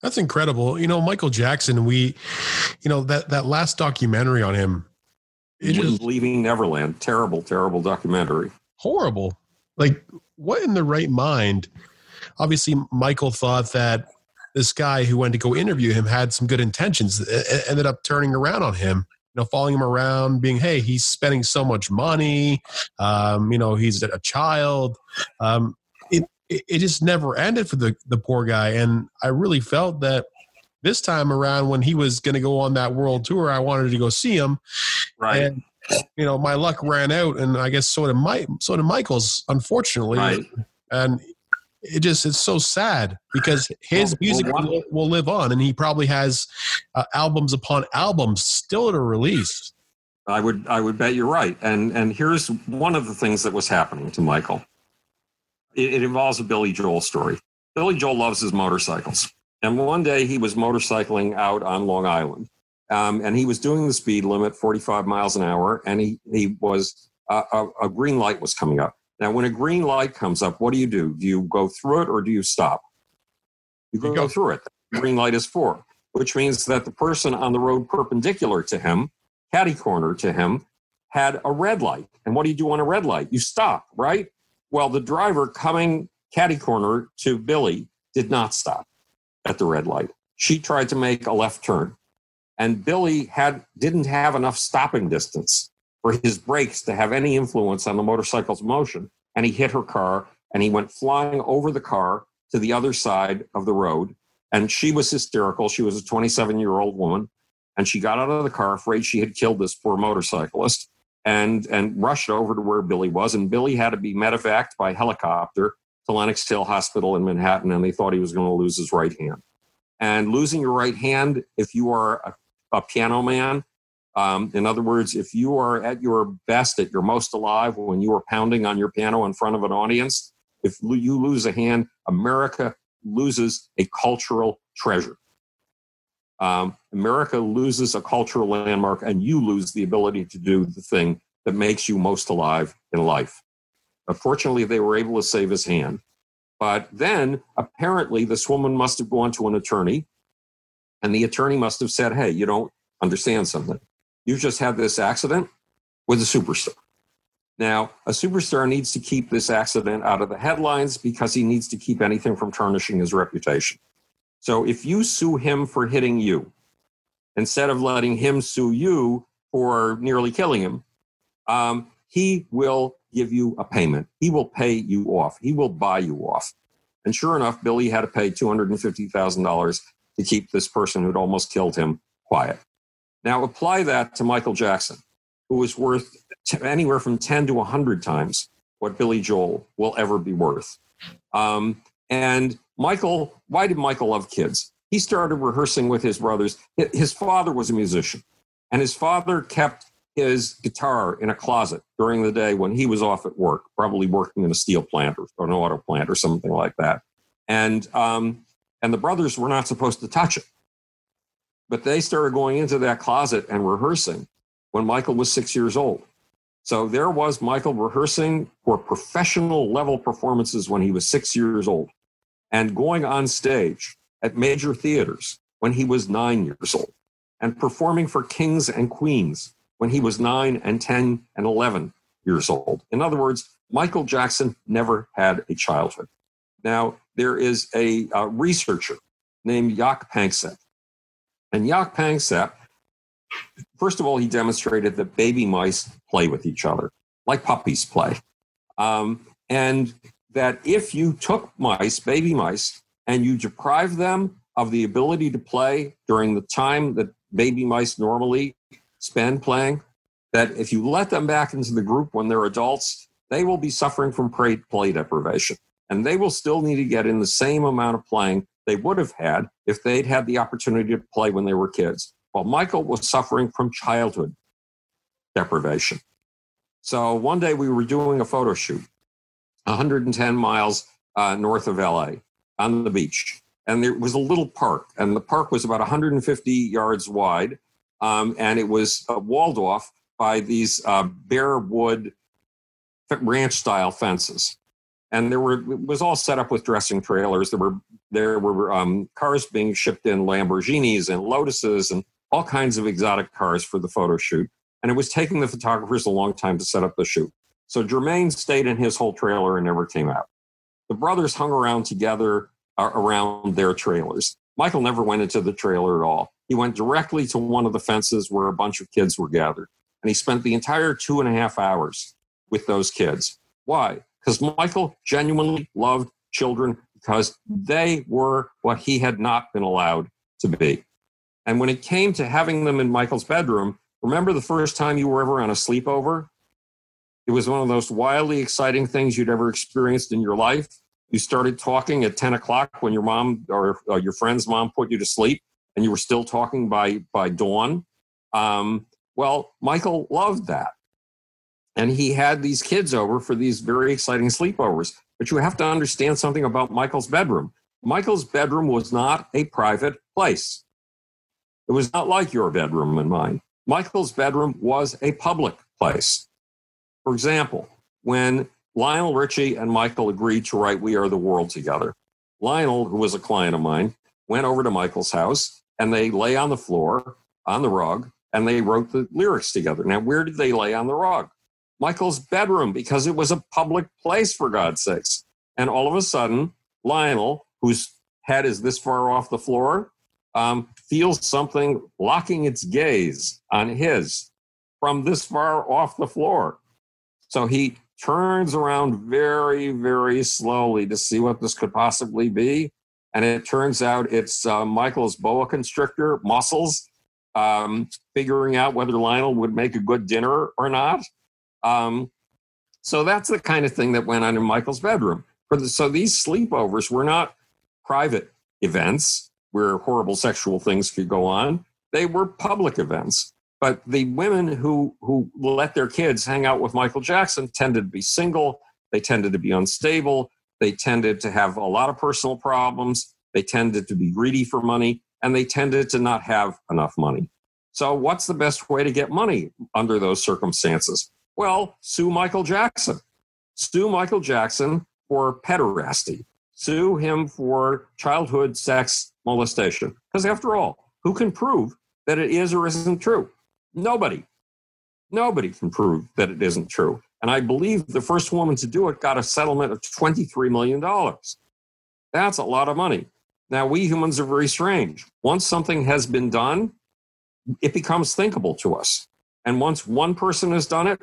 That's incredible. You know, Michael Jackson, we, you know, that, that last documentary on him. It just, Leaving Neverland. Terrible, terrible documentary. Horrible. Like, what in the right mind? Obviously, Michael thought that this guy who went to go interview him had some good intentions, ended up turning around on him you know, following him around, being, hey, he's spending so much money. Um, you know, he's a child. Um, it, it, just never ended for the, the poor guy. And I really felt that this time around when he was going to go on that world tour, I wanted to go see him. Right. And, you know, my luck ran out and I guess so did my so did Michael's, unfortunately. Right. And it just it's so sad because his music will, will, live on and he probably has uh, albums upon albums still to release i would i would bet you're right and and here's one of the things that was happening to michael it, it involves a billy joel story billy joel loves his motorcycles And one day he was motorcycling out on Long Island. Um, and he was doing the speed limit, 45 miles an hour, and he, he was, uh, a, a green light was coming up. Now, when a green light comes up, what do you do? Do you go through it or do you stop? You go, you go through it. The green light is for, which means that the person on the road perpendicular to him, catty corner to him, had a red light. And what do you do on a red light? You stop, right? Well, the driver coming catty corner to Billy did not stop at the red light. She tried to make a left turn. And Billy had didn't have enough stopping distance for his brakes to have any influence on the motorcycle's motion. And he hit her car and he went flying over the car to the other side of the road. And she was hysterical. She was a 27 year old woman. And she got out of the car afraid she had killed this poor motorcyclist and, and rushed over to where Billy was. And Billy had to be medevaced by helicopter to Lenox Hill Hospital in Manhattan. And they thought he was going to lose his right hand. And losing your right hand, if you are a, a piano man, um, in other words, if you are at your best, at your most alive, when you are pounding on your piano in front of an audience, if you lose a hand, America loses a cultural treasure. Um, America loses a cultural landmark, and you lose the ability to do the thing that makes you most alive in life. Fortunately, they were able to save his hand. But then apparently, this woman must have gone to an attorney, and the attorney must have said, Hey, you don't understand something. You've just had this accident with a superstar. Now, a superstar needs to keep this accident out of the headlines because he needs to keep anything from tarnishing his reputation. So if you sue him for hitting you, instead of letting him sue you for nearly killing him, um, he will give you a payment. He will pay you off. He will buy you off. And sure enough, Billy had to pay $250,000 to keep this person who'd almost killed him quiet. Now apply that to Michael Jackson, who was worth anywhere from 10 to 100 times what Billy Joel will ever be worth. Um, and Michael, why did Michael love kids? He started rehearsing with his brothers. His father was a musician, and his father kept his guitar in a closet during the day when he was off at work, probably working in a steel plant or, or an auto plant or something like that. And um, and the brothers were not supposed to touch it. But they started going into that closet and rehearsing when Michael was six years old. So there was Michael rehearsing for professional level performances when he was six years old and going on stage at major theaters when he was nine years old and performing for kings and queens when he was nine and 10 and 11 years old. In other words, Michael Jackson never had a childhood. Now, there is a, a researcher named Jaak Panksepp and Jaak Panksepp, first of all, he demonstrated that baby mice play with each other, like puppies play. Um, and that if you took mice, baby mice, and you deprive them of the ability to play during the time that baby mice normally spend playing, that if you let them back into the group when they're adults, they will be suffering from play deprivation. And they will still need to get in the same amount of playing they would have had if they'd had the opportunity to play when they were kids. Well, Michael was suffering from childhood deprivation. So one day we were doing a photo shoot 110 miles uh, north of LA on the beach. And there was a little park, and the park was about 150 yards wide. Um, and it was uh, walled off by these uh, bare wood ranch style fences and there were it was all set up with dressing trailers. There were there were um, cars being shipped in Lamborghinis and Lotuses and all kinds of exotic cars for the photo shoot. And it was taking the photographers a long time to set up the shoot. So Jermaine stayed in his whole trailer and never came out. The brothers hung around together uh, around their trailers. Michael never went into the trailer at all. He went directly to one of the fences where a bunch of kids were gathered. And he spent the entire two and a half hours with those kids. Why? because Michael genuinely loved children because they were what he had not been allowed to be. And when it came to having them in Michael's bedroom, remember the first time you were ever on a sleepover? It was one of those wildly exciting things you'd ever experienced in your life. You started talking at 10 o'clock when your mom or, or your friend's mom put you to sleep, and you were still talking by, by dawn. Um, well, Michael loved that. And he had these kids over for these very exciting sleepovers. But you have to understand something about Michael's bedroom. Michael's bedroom was not a private place. It was not like your bedroom and mine. Michael's bedroom was a public place. For example, when Lionel Richie and Michael agreed to write We Are the World together, Lionel, who was a client of mine, went over to Michael's house and they lay on the floor, on the rug, and they wrote the lyrics together. Now, where did they lay on the rug? Michael's bedroom, because it was a public place, for God's sakes. And all of a sudden, Lionel, whose head is this far off the floor, um, feels something locking its gaze on his from this far off the floor. So he turns around very, very slowly to see what this could possibly be. And it turns out it's uh, Michael's boa constrictor muscles um, figuring out whether Lionel would make a good dinner or not. Um, so that's the kind of thing that went on in Michael's bedroom. So these sleepovers were not private events where horrible sexual things could go on. They were public events. But the women who who let their kids hang out with Michael Jackson tended to be single. They tended to be unstable. They tended to have a lot of personal problems. They tended to be greedy for money, and they tended to not have enough money. So, what's the best way to get money under those circumstances? Well, sue Michael Jackson. Sue Michael Jackson for pederasty. Sue him for childhood sex molestation. Because after all, who can prove that it is or isn't true? Nobody. Nobody can prove that it isn't true. And I believe the first woman to do it got a settlement of $23 million. That's a lot of money. Now, we humans are very strange. Once something has been done, it becomes thinkable to us. And once one person has done it,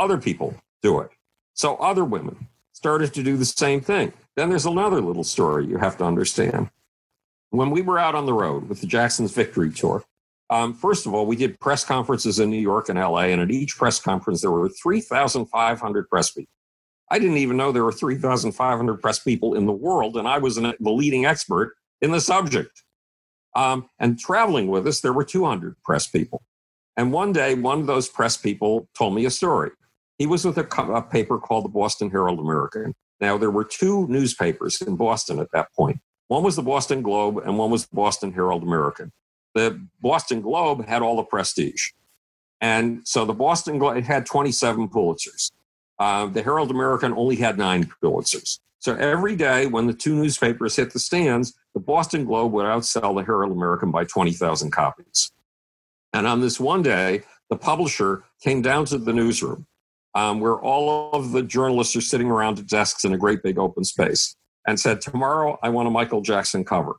other people do it. So other women started to do the same thing. Then there's another little story you have to understand. When we were out on the road with the Jackson's Victory Tour, um, first of all, we did press conferences in New York and LA, and at each press conference, there were 3,500 press people. I didn't even know there were 3,500 press people in the world, and I was an, the leading expert in the subject. Um, and traveling with us, there were 200 press people. And one day, one of those press people told me a story. He was with a, a paper called the Boston Herald American. Now, there were two newspapers in Boston at that point. One was the Boston Globe, and one was the Boston Herald American the Boston Globe had all the prestige. And so the Boston Globe had 27 Pulitzers. Uh, the Herald American only had nine Pulitzers. So every day when the two newspapers hit the stands, the Boston Globe would outsell the Herald American by 20,000 copies. And on this one day, the publisher came down to the newsroom um, where all of the journalists are sitting around at desks in a great big open space and said, Tomorrow I want a Michael Jackson cover.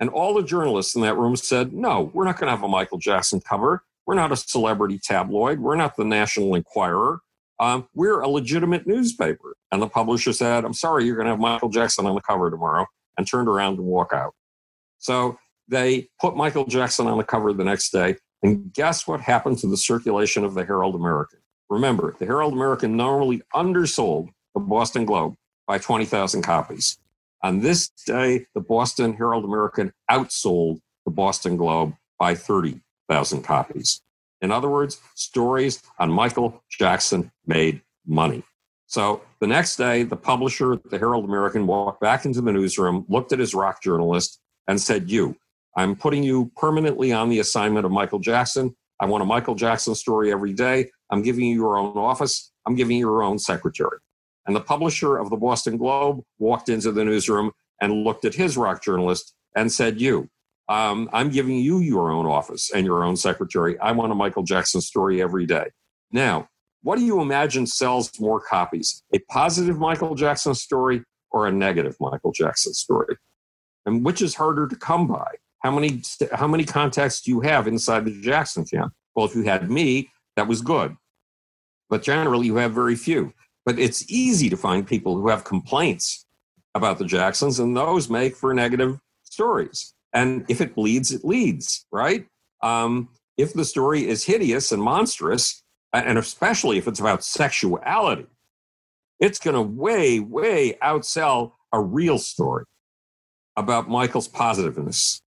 And all the journalists in that room said, no, we're not going to have a Michael Jackson cover. We're not a celebrity tabloid. We're not the National Enquirer. Um, we're a legitimate newspaper. And the publisher said, I'm sorry, you're going to have Michael Jackson on the cover tomorrow, and turned around and walked out. So they put Michael Jackson on the cover the next day. And guess what happened to the circulation of the Herald American? Remember, the Herald American normally undersold the Boston Globe by 20,000 copies. On this day, the Boston Herald American outsold the Boston Globe by 30,000 copies. In other words, stories on Michael Jackson made money. So the next day, the publisher, the Herald American, walked back into the newsroom, looked at his rock journalist, and said, You, I'm putting you permanently on the assignment of Michael Jackson. I want a Michael Jackson story every day. I'm giving you your own office. I'm giving you your own secretary. And the publisher of the Boston Globe walked into the newsroom and looked at his rock journalist and said, You, um, I'm giving you your own office and your own secretary. I want a Michael Jackson story every day. Now, what do you imagine sells more copies? A positive Michael Jackson story or a negative Michael Jackson story? And which is harder to come by? How many how many contacts do you have inside the Jackson camp? Well, if you had me, that was good. But generally you have very few. But it's easy to find people who have complaints about the Jacksons, and those make for negative stories. And if it bleeds, it leads, right? Um, if the story is hideous and monstrous, and especially if it's about sexuality, it's going to way, way outsell a real story about Michael's positiveness.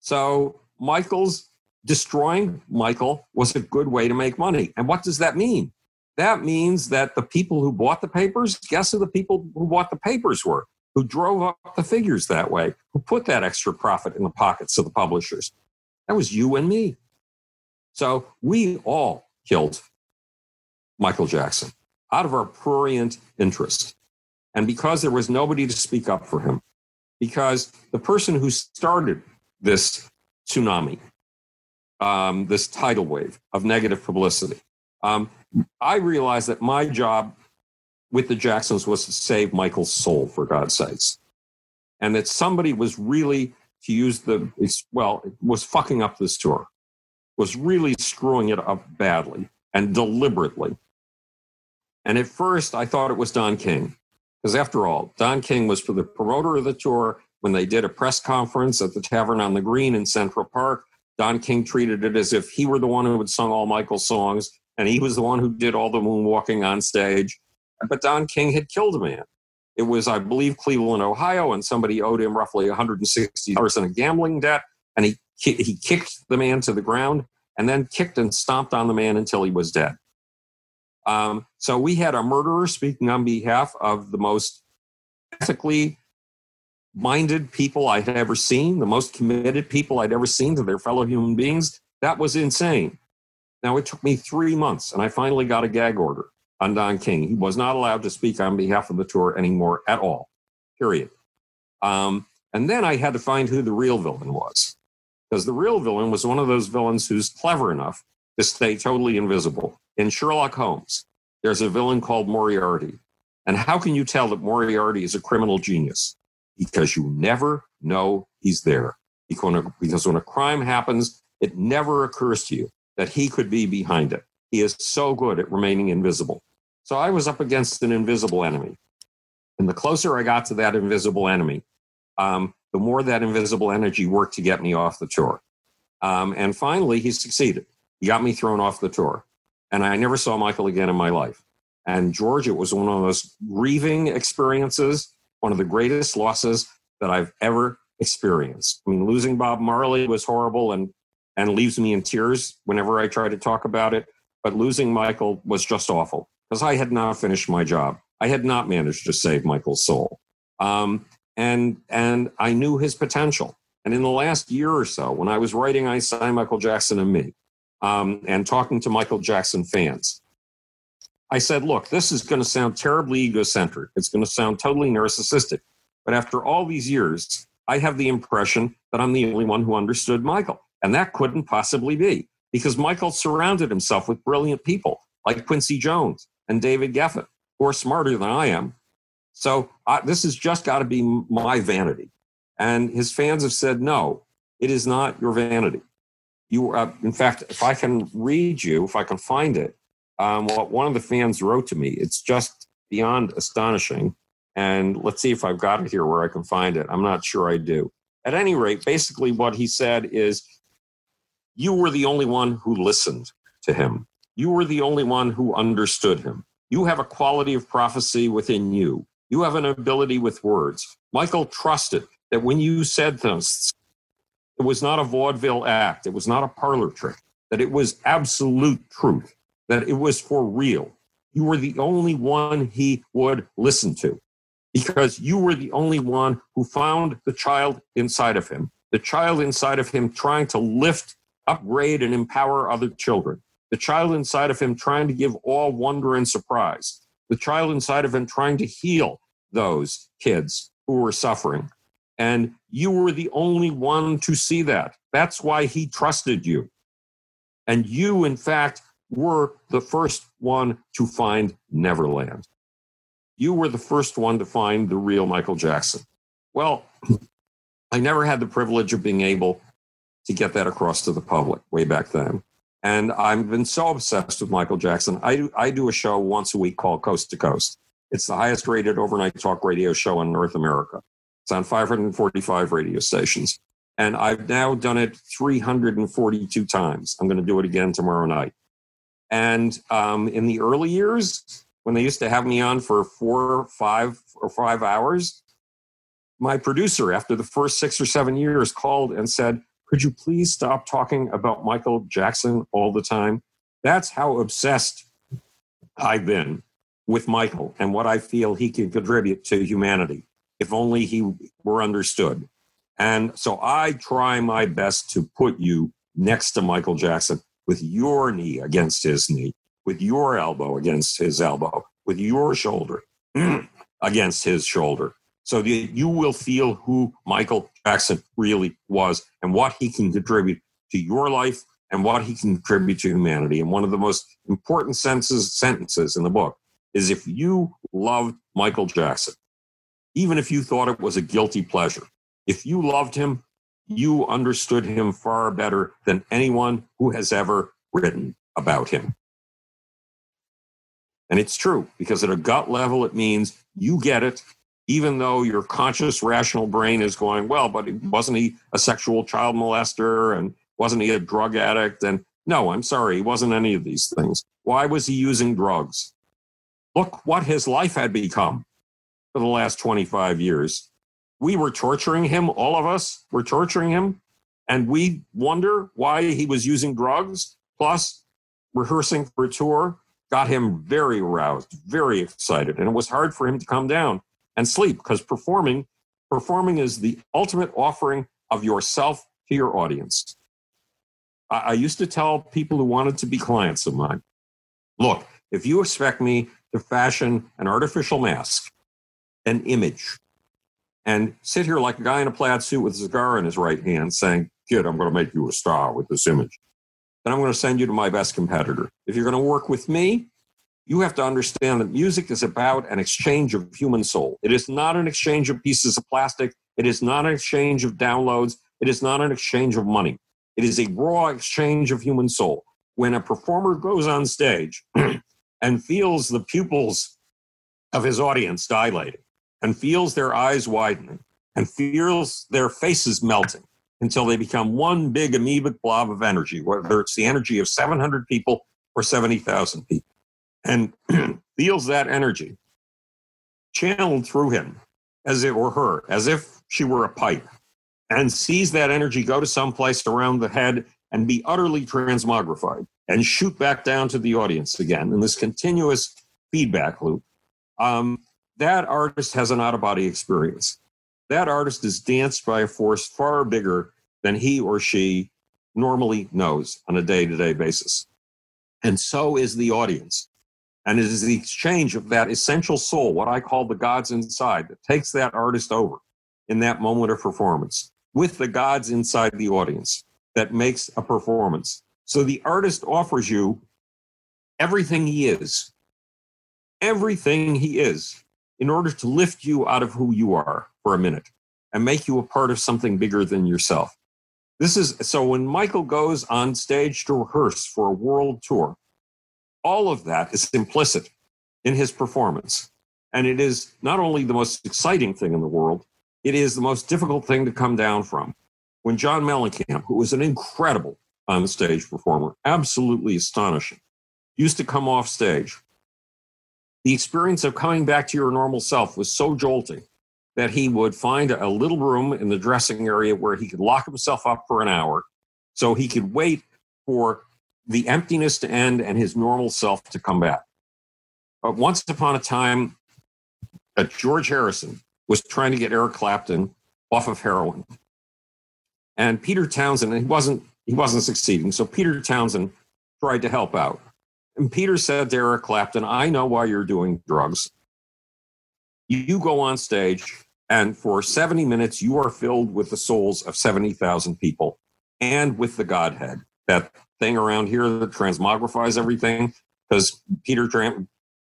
So, Michael's destroying Michael was a good way to make money. And what does that mean? That means that the people who bought the papers, guess who the people who bought the papers were? who drove up the figures that way, who put that extra profit in the pockets of the publishers. That was you and me. So we all killed Michael Jackson out of our prurient interest. And because there was nobody to speak up for him, because the person who started this tsunami, um, this tidal wave of negative publicity, um, I realized that my job with the Jacksons was to save Michael's soul, for God's sakes. And that somebody was really, to use the, well, was fucking up this tour, was really screwing it up badly and deliberately. And at first, I thought it was Don King. Because after all, Don King was for the promoter of the tour when they did a press conference at the Tavern on the Green in Central Park. Don King treated it as if he were the one who had sung all Michael's songs and he was the one who did all the moonwalking on stage. But Don King had killed a man. It was, I believe, Cleveland, Ohio, and somebody owed him roughly $160 in a gambling debt. And he, he kicked the man to the ground and then kicked and stomped on the man until he was dead. Um, so we had a murderer speaking on behalf of the most ethically minded people I'd ever seen, the most committed people I'd ever seen to their fellow human beings. That was insane. Now, it took me three months, and I finally got a gag order on Don King. He was not allowed to speak on behalf of the tour anymore at all, period. Um, and then I had to find who the real villain was. Because the real villain was one of those villains who's clever enough to stay totally invisible. In Sherlock Holmes, there's a villain called Moriarty. And how can you tell that Moriarty is a criminal genius? Because you never know he's there. Because when a crime happens, it never occurs to you that he could be behind it. He is so good at remaining invisible. So I was up against an invisible enemy. And the closer I got to that invisible enemy, um, the more that invisible energy worked to get me off the tour. Um, and finally, he succeeded. He got me thrown off the tour. And I never saw Michael again in my life. And George, it was one of those grieving experiences, one of the greatest losses that I've ever experienced. I mean, losing Bob Marley was horrible and, and leaves me in tears whenever I try to talk about it. But losing Michael was just awful because I had not finished my job. I had not managed to save Michael's soul. Um, and, and I knew his potential. And in the last year or so, when I was writing Einstein, Michael Jackson and Me um, and talking to Michael Jackson fans, I said, look, this is going to sound terribly egocentric. It's going to sound totally narcissistic. But after all these years, I have the impression that I'm the only one who understood Michael. And that couldn't possibly be because Michael surrounded himself with brilliant people like Quincy Jones and David Geffen, who are smarter than I am. So uh, this has just got to be my vanity. And his fans have said, no, it is not your vanity. You, uh, in fact, if I can read you, if I can find it, um, what one of the fans wrote to me, it's just beyond astonishing. And let's see if I've got it here where I can find it. I'm not sure I do. At any rate, basically what he said is, you were the only one who listened to him. You were the only one who understood him. You have a quality of prophecy within you. You have an ability with words. Michael trusted that when you said things, it was not a vaudeville act, it was not a parlor trick, that it was absolute truth, that it was for real. You were the only one he would listen to because you were the only one who found the child inside of him, the child inside of him trying to lift upgrade and empower other children. The child inside of him trying to give all wonder and surprise. The child inside of him trying to heal those kids who were suffering. And you were the only one to see that. That's why he trusted you. And you, in fact, were the first one to find Neverland. You were the first one to find the real Michael Jackson. Well, I never had the privilege of being able to get that across to the public way back then. And I've been so obsessed with Michael Jackson. I do, I do a show once a week called Coast to Coast. It's the highest rated overnight talk radio show in North America. It's on 545 radio stations. And I've now done it 342 times. I'm going to do it again tomorrow night. And um, in the early years, when they used to have me on for four, five, or five hours, my producer, after the first six or seven years, called and said, could you please stop talking about Michael Jackson all the time? That's how obsessed I've been with Michael and what I feel he can contribute to humanity. if only he were understood. And so I try my best to put you next to Michael Jackson with your knee against his knee, with your elbow against his elbow, with your shoulder against his shoulder. So that you will feel who Michael Jackson really was and what he can contribute to your life and what he can contribute to humanity. And one of the most important sentences, sentences in the book is if you loved Michael Jackson, even if you thought it was a guilty pleasure, if you loved him, you understood him far better than anyone who has ever written about him. And it's true because at a gut level, it means you get it, even though your conscious, rational brain is going, well, but wasn't he a sexual child molester and wasn't he a drug addict? And no, I'm sorry, he wasn't any of these things. Why was he using drugs? Look what his life had become for the last 25 years. We were torturing him, all of us were torturing him, and we wonder why he was using drugs, plus rehearsing for a tour got him very aroused, very excited, and it was hard for him to come down and sleep because performing performing is the ultimate offering of yourself to your audience. I, I used to tell people who wanted to be clients of mine, look, if you expect me to fashion an artificial mask, an image, and sit here like a guy in a plaid suit with a cigar in his right hand saying, Kid, I'm going to make you a star with this image then I'm going to send you to my best competitor. If you're going to work with me, you have to understand that music is about an exchange of human soul. It is not an exchange of pieces of plastic. It is not an exchange of downloads. It is not an exchange of money. It is a raw exchange of human soul. When a performer goes on stage and feels the pupils of his audience dilating and feels their eyes widening and feels their faces melting until they become one big amoebic blob of energy, whether it's the energy of 700 people or 70,000 people, and feels that energy channeled through him as it were her, as if she were a pipe, and sees that energy go to some place around the head and be utterly transmogrified and shoot back down to the audience again in this continuous feedback loop. Um, that artist has an out of body experience that artist is danced by a force far bigger than he or she normally knows on a day to day basis. And so is the audience. And it is the exchange of that essential soul, what I call the gods inside, that takes that artist over in that moment of performance with the gods inside the audience that makes a performance. So the artist offers you everything he is, everything he is, in order to lift you out of who you are for a minute and make you a part of something bigger than yourself. This is so when Michael goes on stage to rehearse for a world tour, all of that is implicit in his performance. And it is not only the most exciting thing in the world, it is the most difficult thing to come down from. When John Mellencamp, who was an incredible on stage performer, absolutely astonishing, used to come off stage, the experience of coming back to your normal self was so jolting that he would find a little room in the dressing area where he could lock himself up for an hour so he could wait for the emptiness to end and his normal self to come back. But once upon a time, uh, George Harrison was trying to get Eric Clapton off of heroin. And Peter Townshend, he wasn't he wasn't succeeding. So Peter Townshend tried to help out. And Peter said to Eric Clapton, I know why you're doing drugs. You go on stage and for 70 minutes, you are filled with the souls of 70,000 people and with the Godhead, that thing around here that transmogrifies everything. Because Peter,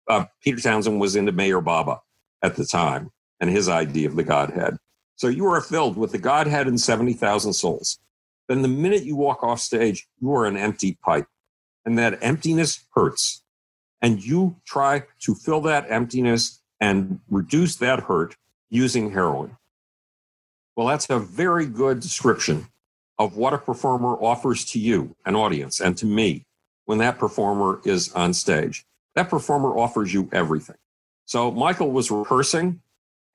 uh, Peter Townshend was into Meher Baba at the time and his idea of the Godhead. So you are filled with the Godhead and 70,000 souls. Then the minute you walk off stage, you are an empty pipe. And that emptiness hurts. And you try to fill that emptiness and reduce that hurt using heroin. Well, that's a very good description of what a performer offers to you, an audience, and to me when that performer is on stage. That performer offers you everything. So Michael was rehearsing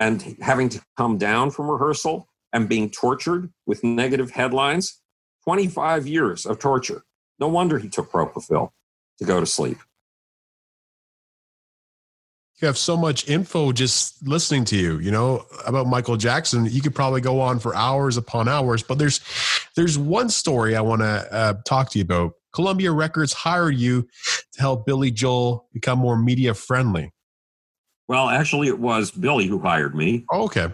and having to come down from rehearsal and being tortured with negative headlines. 25 years of torture. No wonder he took propofol to go to sleep. you have so much info just listening to you, you know, about Michael Jackson. You could probably go on for hours upon hours, but there's there's one story I want to uh, talk to you about. Columbia Records hired you to help Billy Joel become more media friendly. Well, actually, it was Billy who hired me. Oh, okay.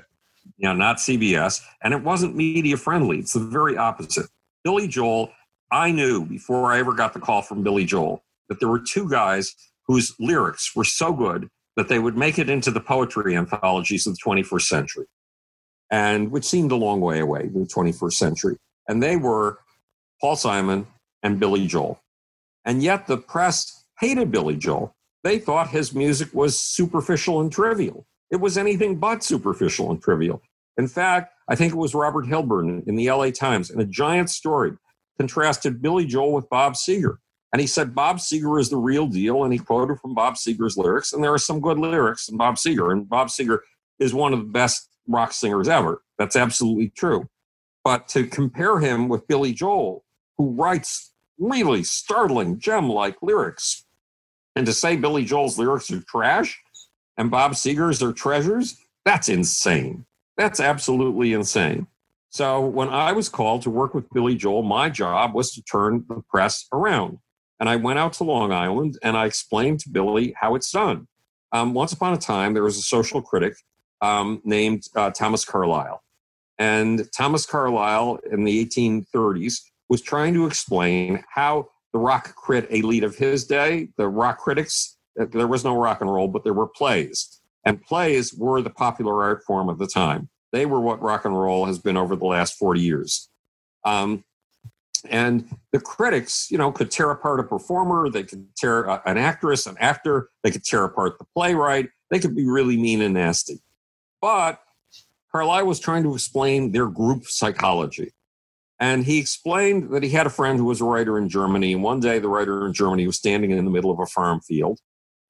Yeah, not CBS. And it wasn't media friendly. It's the very opposite. Billy Joel, I knew before I ever got the call from Billy Joel that there were two guys whose lyrics were so good that they would make it into the poetry anthologies of the 21st century, and which seemed a long way away, the 21st century. And they were Paul Simon and Billy Joel. And yet the press hated Billy Joel. They thought his music was superficial and trivial. It was anything but superficial and trivial. In fact, I think it was Robert Hilburn in the LA Times in a giant story contrasted Billy Joel with Bob Seger. And he said Bob Seger is the real deal. And he quoted from Bob Seger's lyrics. And there are some good lyrics in Bob Seger. And Bob Seger is one of the best rock singers ever. That's absolutely true. But to compare him with Billy Joel, who writes really startling gem like lyrics, and to say Billy Joel's lyrics are trash and Bob Seger's are treasures, that's insane. That's absolutely insane. So when I was called to work with Billy Joel, my job was to turn the press around. And I went out to Long Island and I explained to Billy how it's done. Um, once upon a time, there was a social critic um, named uh, Thomas Carlyle. And Thomas Carlyle in the 1830s was trying to explain how the rock crit elite of his day, the rock critics, uh, there was no rock and roll, but there were plays. And plays were the popular art form of the time. They were what rock and roll has been over the last 40 years. Um, and the critics, you know, could tear apart a performer, they could tear an actress, an actor, they could tear apart the playwright, they could be really mean and nasty. But Carlyle was trying to explain their group psychology. And he explained that he had a friend who was a writer in Germany. And one day, the writer in Germany was standing in the middle of a farm field,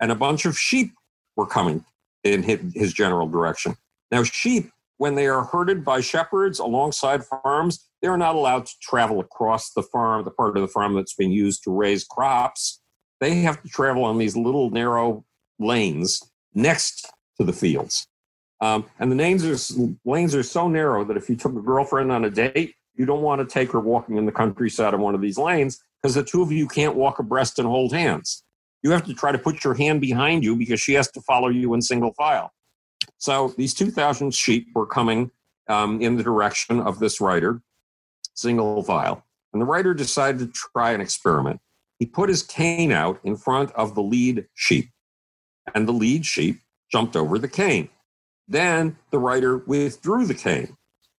and a bunch of sheep were coming in his general direction. Now, sheep when they are herded by shepherds alongside farms, they are not allowed to travel across the farm, the part of the farm that's being used to raise crops. They have to travel on these little narrow lanes next to the fields. Um, and the lanes are, lanes are so narrow that if you took a girlfriend on a date, you don't want to take her walking in the countryside on one of these lanes because the two of you can't walk abreast and hold hands. You have to try to put your hand behind you because she has to follow you in single file. So these 2,000 sheep were coming um, in the direction of this writer, single file. And the writer decided to try an experiment. He put his cane out in front of the lead sheep, and the lead sheep jumped over the cane. Then the writer withdrew the cane.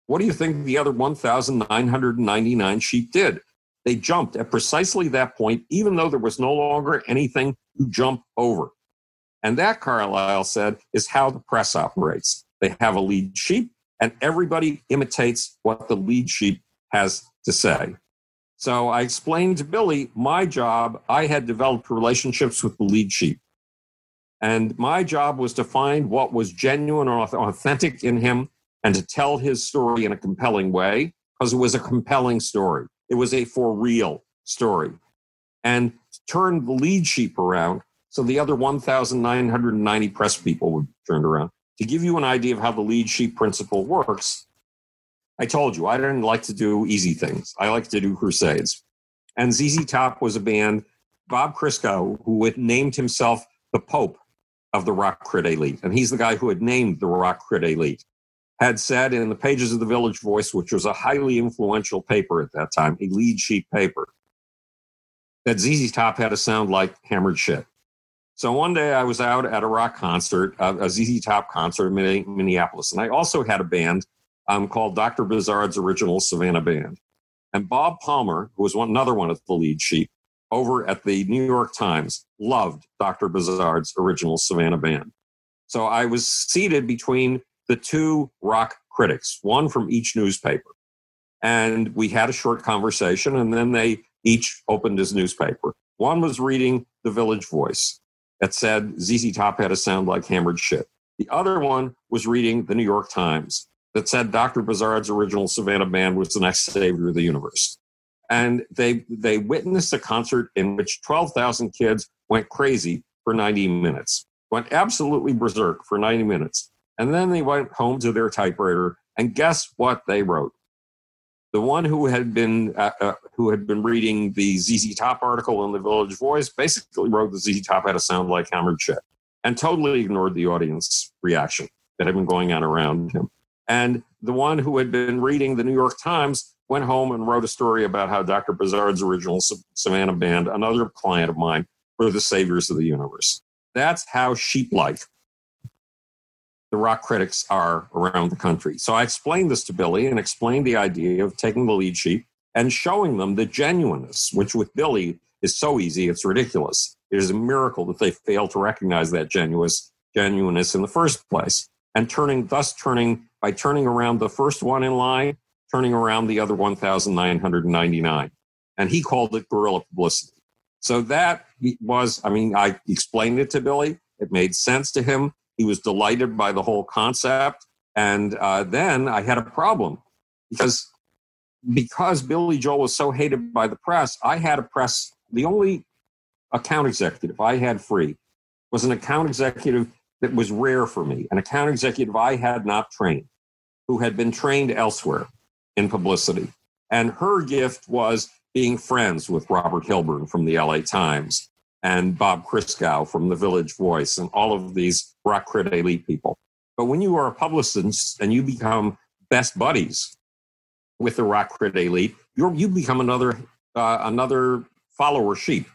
What do you think the other 1,999 sheep did? They jumped at precisely that point, even though there was no longer anything to jump over. And that, Carlyle said, is how the press operates. They have a lead sheep, and everybody imitates what the lead sheep has to say. So I explained to Billy my job. I had developed relationships with the lead sheep. And my job was to find what was genuine or authentic in him and to tell his story in a compelling way because it was a compelling story. It was a for real story. And turn the lead sheep around so the other 1,990 press people were turned around. To give you an idea of how the lead sheep principle works, I told you I didn't like to do easy things. I like to do crusades. And ZZ Top was a band, Bob Christgau, who had named himself the Pope of the rock crit elite. And he's the guy who had named the rock crit elite, had said in the pages of the Village Voice, which was a highly influential paper at that time, a lead sheet paper, that ZZ Top had a sound like hammered shit. So one day I was out at a rock concert, a ZZ Top concert in Minneapolis, and I also had a band um, called Dr. Buzzard's Original Savannah Band. And Bob Palmer, who was one, another one of the lead sheep over at the New York Times, loved Dr. Buzzard's Original Savannah Band. So I was seated between the two rock critics, one from each newspaper. And we had a short conversation, and then they each opened his newspaper. One was reading The Village Voice, that said ZZ Top had a sound like hammered shit. The other one was reading the New York Times that said Dr. Buzzard's original Savannah Band was the next savior of the universe. And they they witnessed a concert in which 12,000 kids went crazy for 90 minutes. went absolutely berserk for 90 minutes. And then they went home to their typewriter, and guess what they wrote? The one who had been uh, uh, who had been reading the ZZ Top article in the Village Voice basically wrote the ZZ Top had a sound like hammered shit, and totally ignored the audience reaction that had been going on around him. And the one who had been reading the New York Times went home and wrote a story about how Dr. Buzzard's original Savannah band, another client of mine, were the saviors of the universe. That's how sheep like the rock critics are around the country. So I explained this to Billy and explained the idea of taking the lead sheep and showing them the genuineness, which with Billy is so easy, it's ridiculous. It is a miracle that they fail to recognize that genuineness, genuineness in the first place. And turning, thus turning, by turning around the first one in line, turning around the other 1,999. And he called it guerrilla publicity. So that was, I mean, I explained it to Billy. It made sense to him. He was delighted by the whole concept. And uh, then I had a problem because because Billy Joel was so hated by the press, I had a press. The only account executive I had free was an account executive that was rare for me, an account executive I had not trained, who had been trained elsewhere in publicity. And her gift was being friends with Robert Hilburn from the LA Times and Bob Christgau from the Village Voice and all of these rock crit elite people. But when you are a publicist and you become best buddies with the rock crit elite, you become another uh, another follower sheep.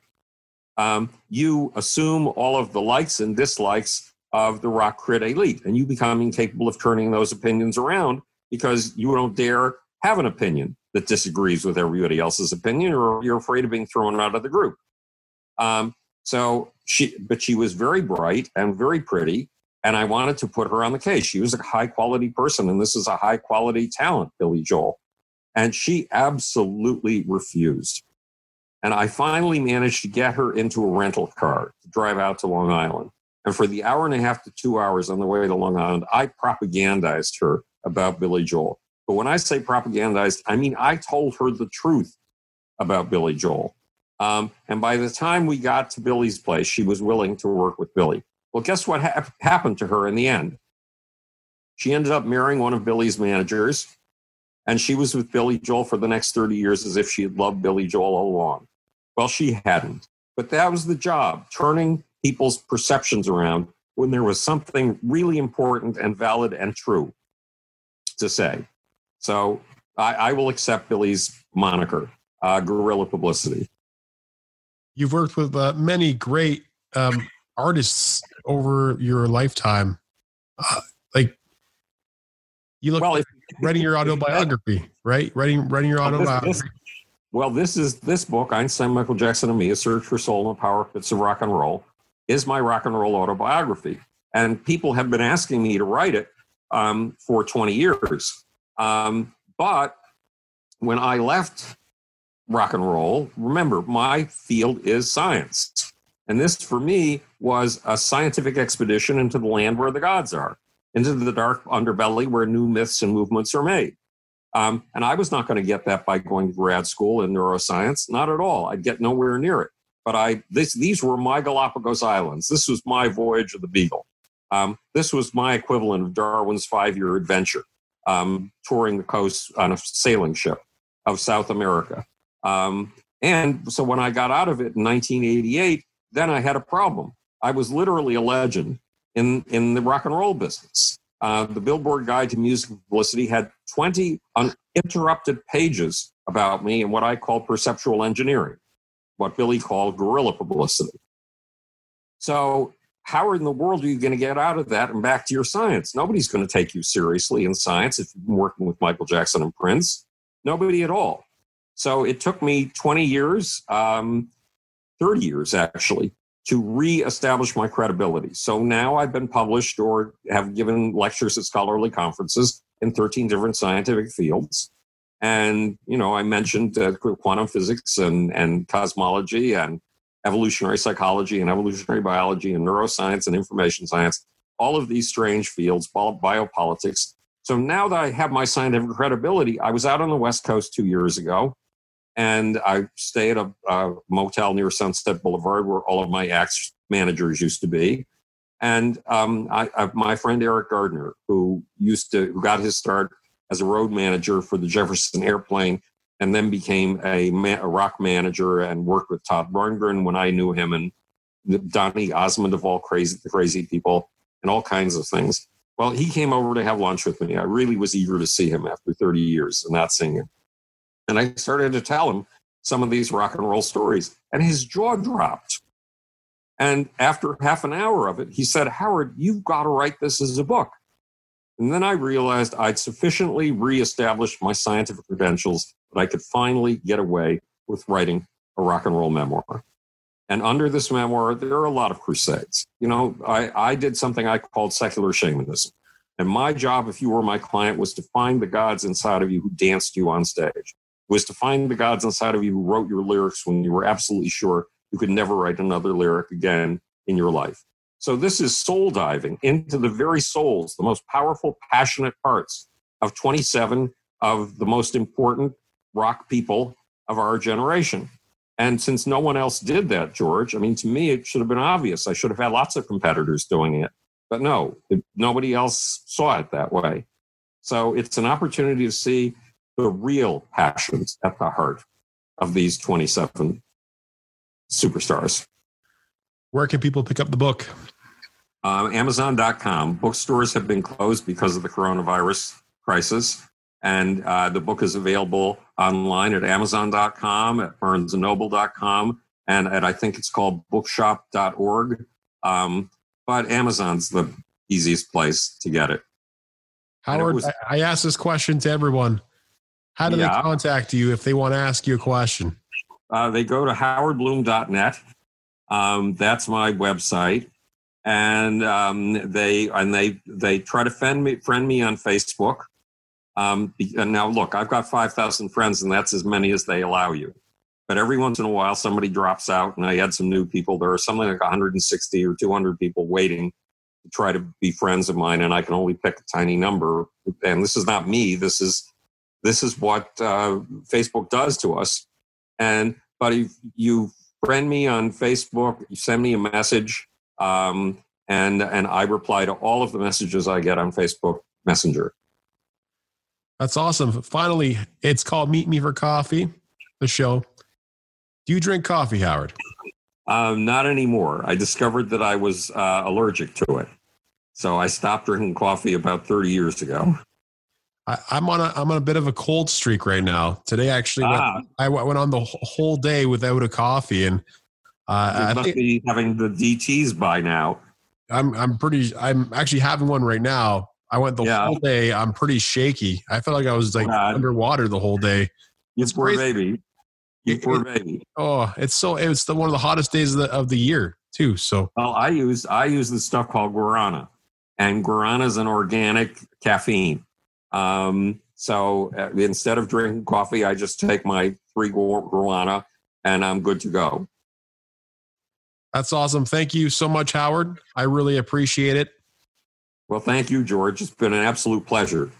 Um, you assume all of the likes and dislikes of the rock crit elite, and you become incapable of turning those opinions around because you don't dare have an opinion that disagrees with everybody else's opinion, or you're afraid of being thrown out of the group. Um, so she, but she was very bright and very pretty, and I wanted to put her on the case. She was a high quality person, and this is a high quality talent, Billy Joel. And she absolutely refused. And I finally managed to get her into a rental car to drive out to Long Island. And for the hour and a half to two hours on the way to Long Island, I propagandized her about Billy Joel. But when I say propagandized, I mean I told her the truth about Billy Joel. Um, and by the time we got to Billy's place, she was willing to work with Billy. Well, guess what ha- happened to her in the end? She ended up marrying one of Billy's managers, and she was with Billy Joel for the next 30 years as if she had loved Billy Joel all along. Well, she hadn't. But that was the job, turning people's perceptions around when there was something really important and valid and true to say. So I, I will accept Billy's moniker, uh, guerrilla publicity. You've worked with uh, many great um, artists over your lifetime. Uh, like you look well, if, writing your autobiography, right? Writing writing your autobiography. This, this, well, this is this book, Einstein, Michael Jackson, and Me: A Search for Soul and Power Pits of Rock and Roll, is my rock and roll autobiography. And people have been asking me to write it um, for 20 years. Um, but when I left rock and roll, remember, my field is science. And this, for me, was a scientific expedition into the land where the gods are, into the dark underbelly where new myths and movements are made. Um, and I was not going to get that by going to grad school in neuroscience, not at all. I'd get nowhere near it. But I, this, these were my Galapagos Islands. This was my voyage of the Beagle. Um, this was my equivalent of Darwin's five year adventure um, touring the coast on a sailing ship of South America. Um, and so when I got out of it in 1988, then I had a problem. I was literally a legend in, in the rock and roll business. Uh, the Billboard Guide to Music Publicity had 20 uninterrupted pages about me and what I call perceptual engineering, what Billy called guerrilla publicity. So how in the world are you going to get out of that and back to your science? Nobody's going to take you seriously in science if you've been working with Michael Jackson and Prince. Nobody at all. So it took me 20 years, um, 30 years actually, to reestablish my credibility. So now I've been published or have given lectures at scholarly conferences in 13 different scientific fields. And, you know, I mentioned uh, quantum physics and, and cosmology and evolutionary psychology and evolutionary biology and neuroscience and information science, all of these strange fields, biopolitics. So now that I have my scientific credibility, I was out on the West Coast two years ago and I stay at a, a motel near Sunset Boulevard where all of my ex managers used to be. And um, I, I, my friend Eric Gardner, who used to, who got his start as a road manager for the Jefferson Airplane, and then became a, a rock manager and worked with Todd Rundgren when I knew him, and Donny Osmond of all crazy, the crazy people, and all kinds of things. Well, he came over to have lunch with me. I really was eager to see him after 30 years of not seeing him. And I started to tell him some of these rock and roll stories, and his jaw dropped. And after half an hour of it, he said, Howard, you've got to write this as a book. And then I realized I'd sufficiently reestablished my scientific credentials that I could finally get away with writing a rock and roll memoir. And under this memoir, there are a lot of crusades. You know, I, I did something I called secular shamanism. And my job, if you were my client, was to find the gods inside of you who danced you on stage, was to find the gods inside of you who wrote your lyrics when you were absolutely sure you could never write another lyric again in your life. So this is soul diving into the very souls, the most powerful, passionate parts of 27 of the most important rock people of our generation. And since no one else did that, George, I mean, to me, it should have been obvious. I should have had lots of competitors doing it. But no, nobody else saw it that way. So it's an opportunity to see the real passions at the heart of these 27 superstars. Where can people pick up the book? Um, Amazon.com. Bookstores have been closed because of the coronavirus crisis. And uh, the book is available online at Amazon.com, at BarnesandNoble.com, and at I think it's called bookshop.org. Um, but Amazon's the easiest place to get it. Howard, was, I ask this question to everyone. How do yeah. they contact you if they want to ask you a question? Uh, they go to howardbloom.net. Um, that's my website, and um, they and they they try to friend me friend me on Facebook. Um, and now, look, I've got 5,000 friends, and that's as many as they allow you. But every once in a while, somebody drops out, and I add some new people. There are something like 160 or 200 people waiting to try to be friends of mine, and I can only pick a tiny number. And this is not me. This is this is what uh, Facebook does to us. And but if you friend me on Facebook, you send me a message, um, and and I reply to all of the messages I get on Facebook Messenger. That's awesome. Finally, it's called Meet Me for Coffee, the show. Do you drink coffee, Howard? Um, not anymore. I discovered that I was uh, allergic to it. So I stopped drinking coffee about 30 years ago. I, am on a I'm on a bit of a cold streak right now. Today, actually, ah. went, I went on the whole day without a coffee, and uh, you I must think, be having the DTS by now. I'm I'm pretty. I'm actually having one right now. I went the yeah. whole day. I'm pretty shaky. I felt like I was like God. underwater the whole day. You it's poor baby. You poor baby. Oh, it's so it's the one of the hottest days of the, of the year too. So well, I use I use this stuff called guarana, and guarana is an organic caffeine. Um, so uh, instead of drinking coffee, I just take my three guarana, and I'm good to go. That's awesome. Thank you so much, Howard. I really appreciate it. Well, thank you, George. It's been an absolute pleasure.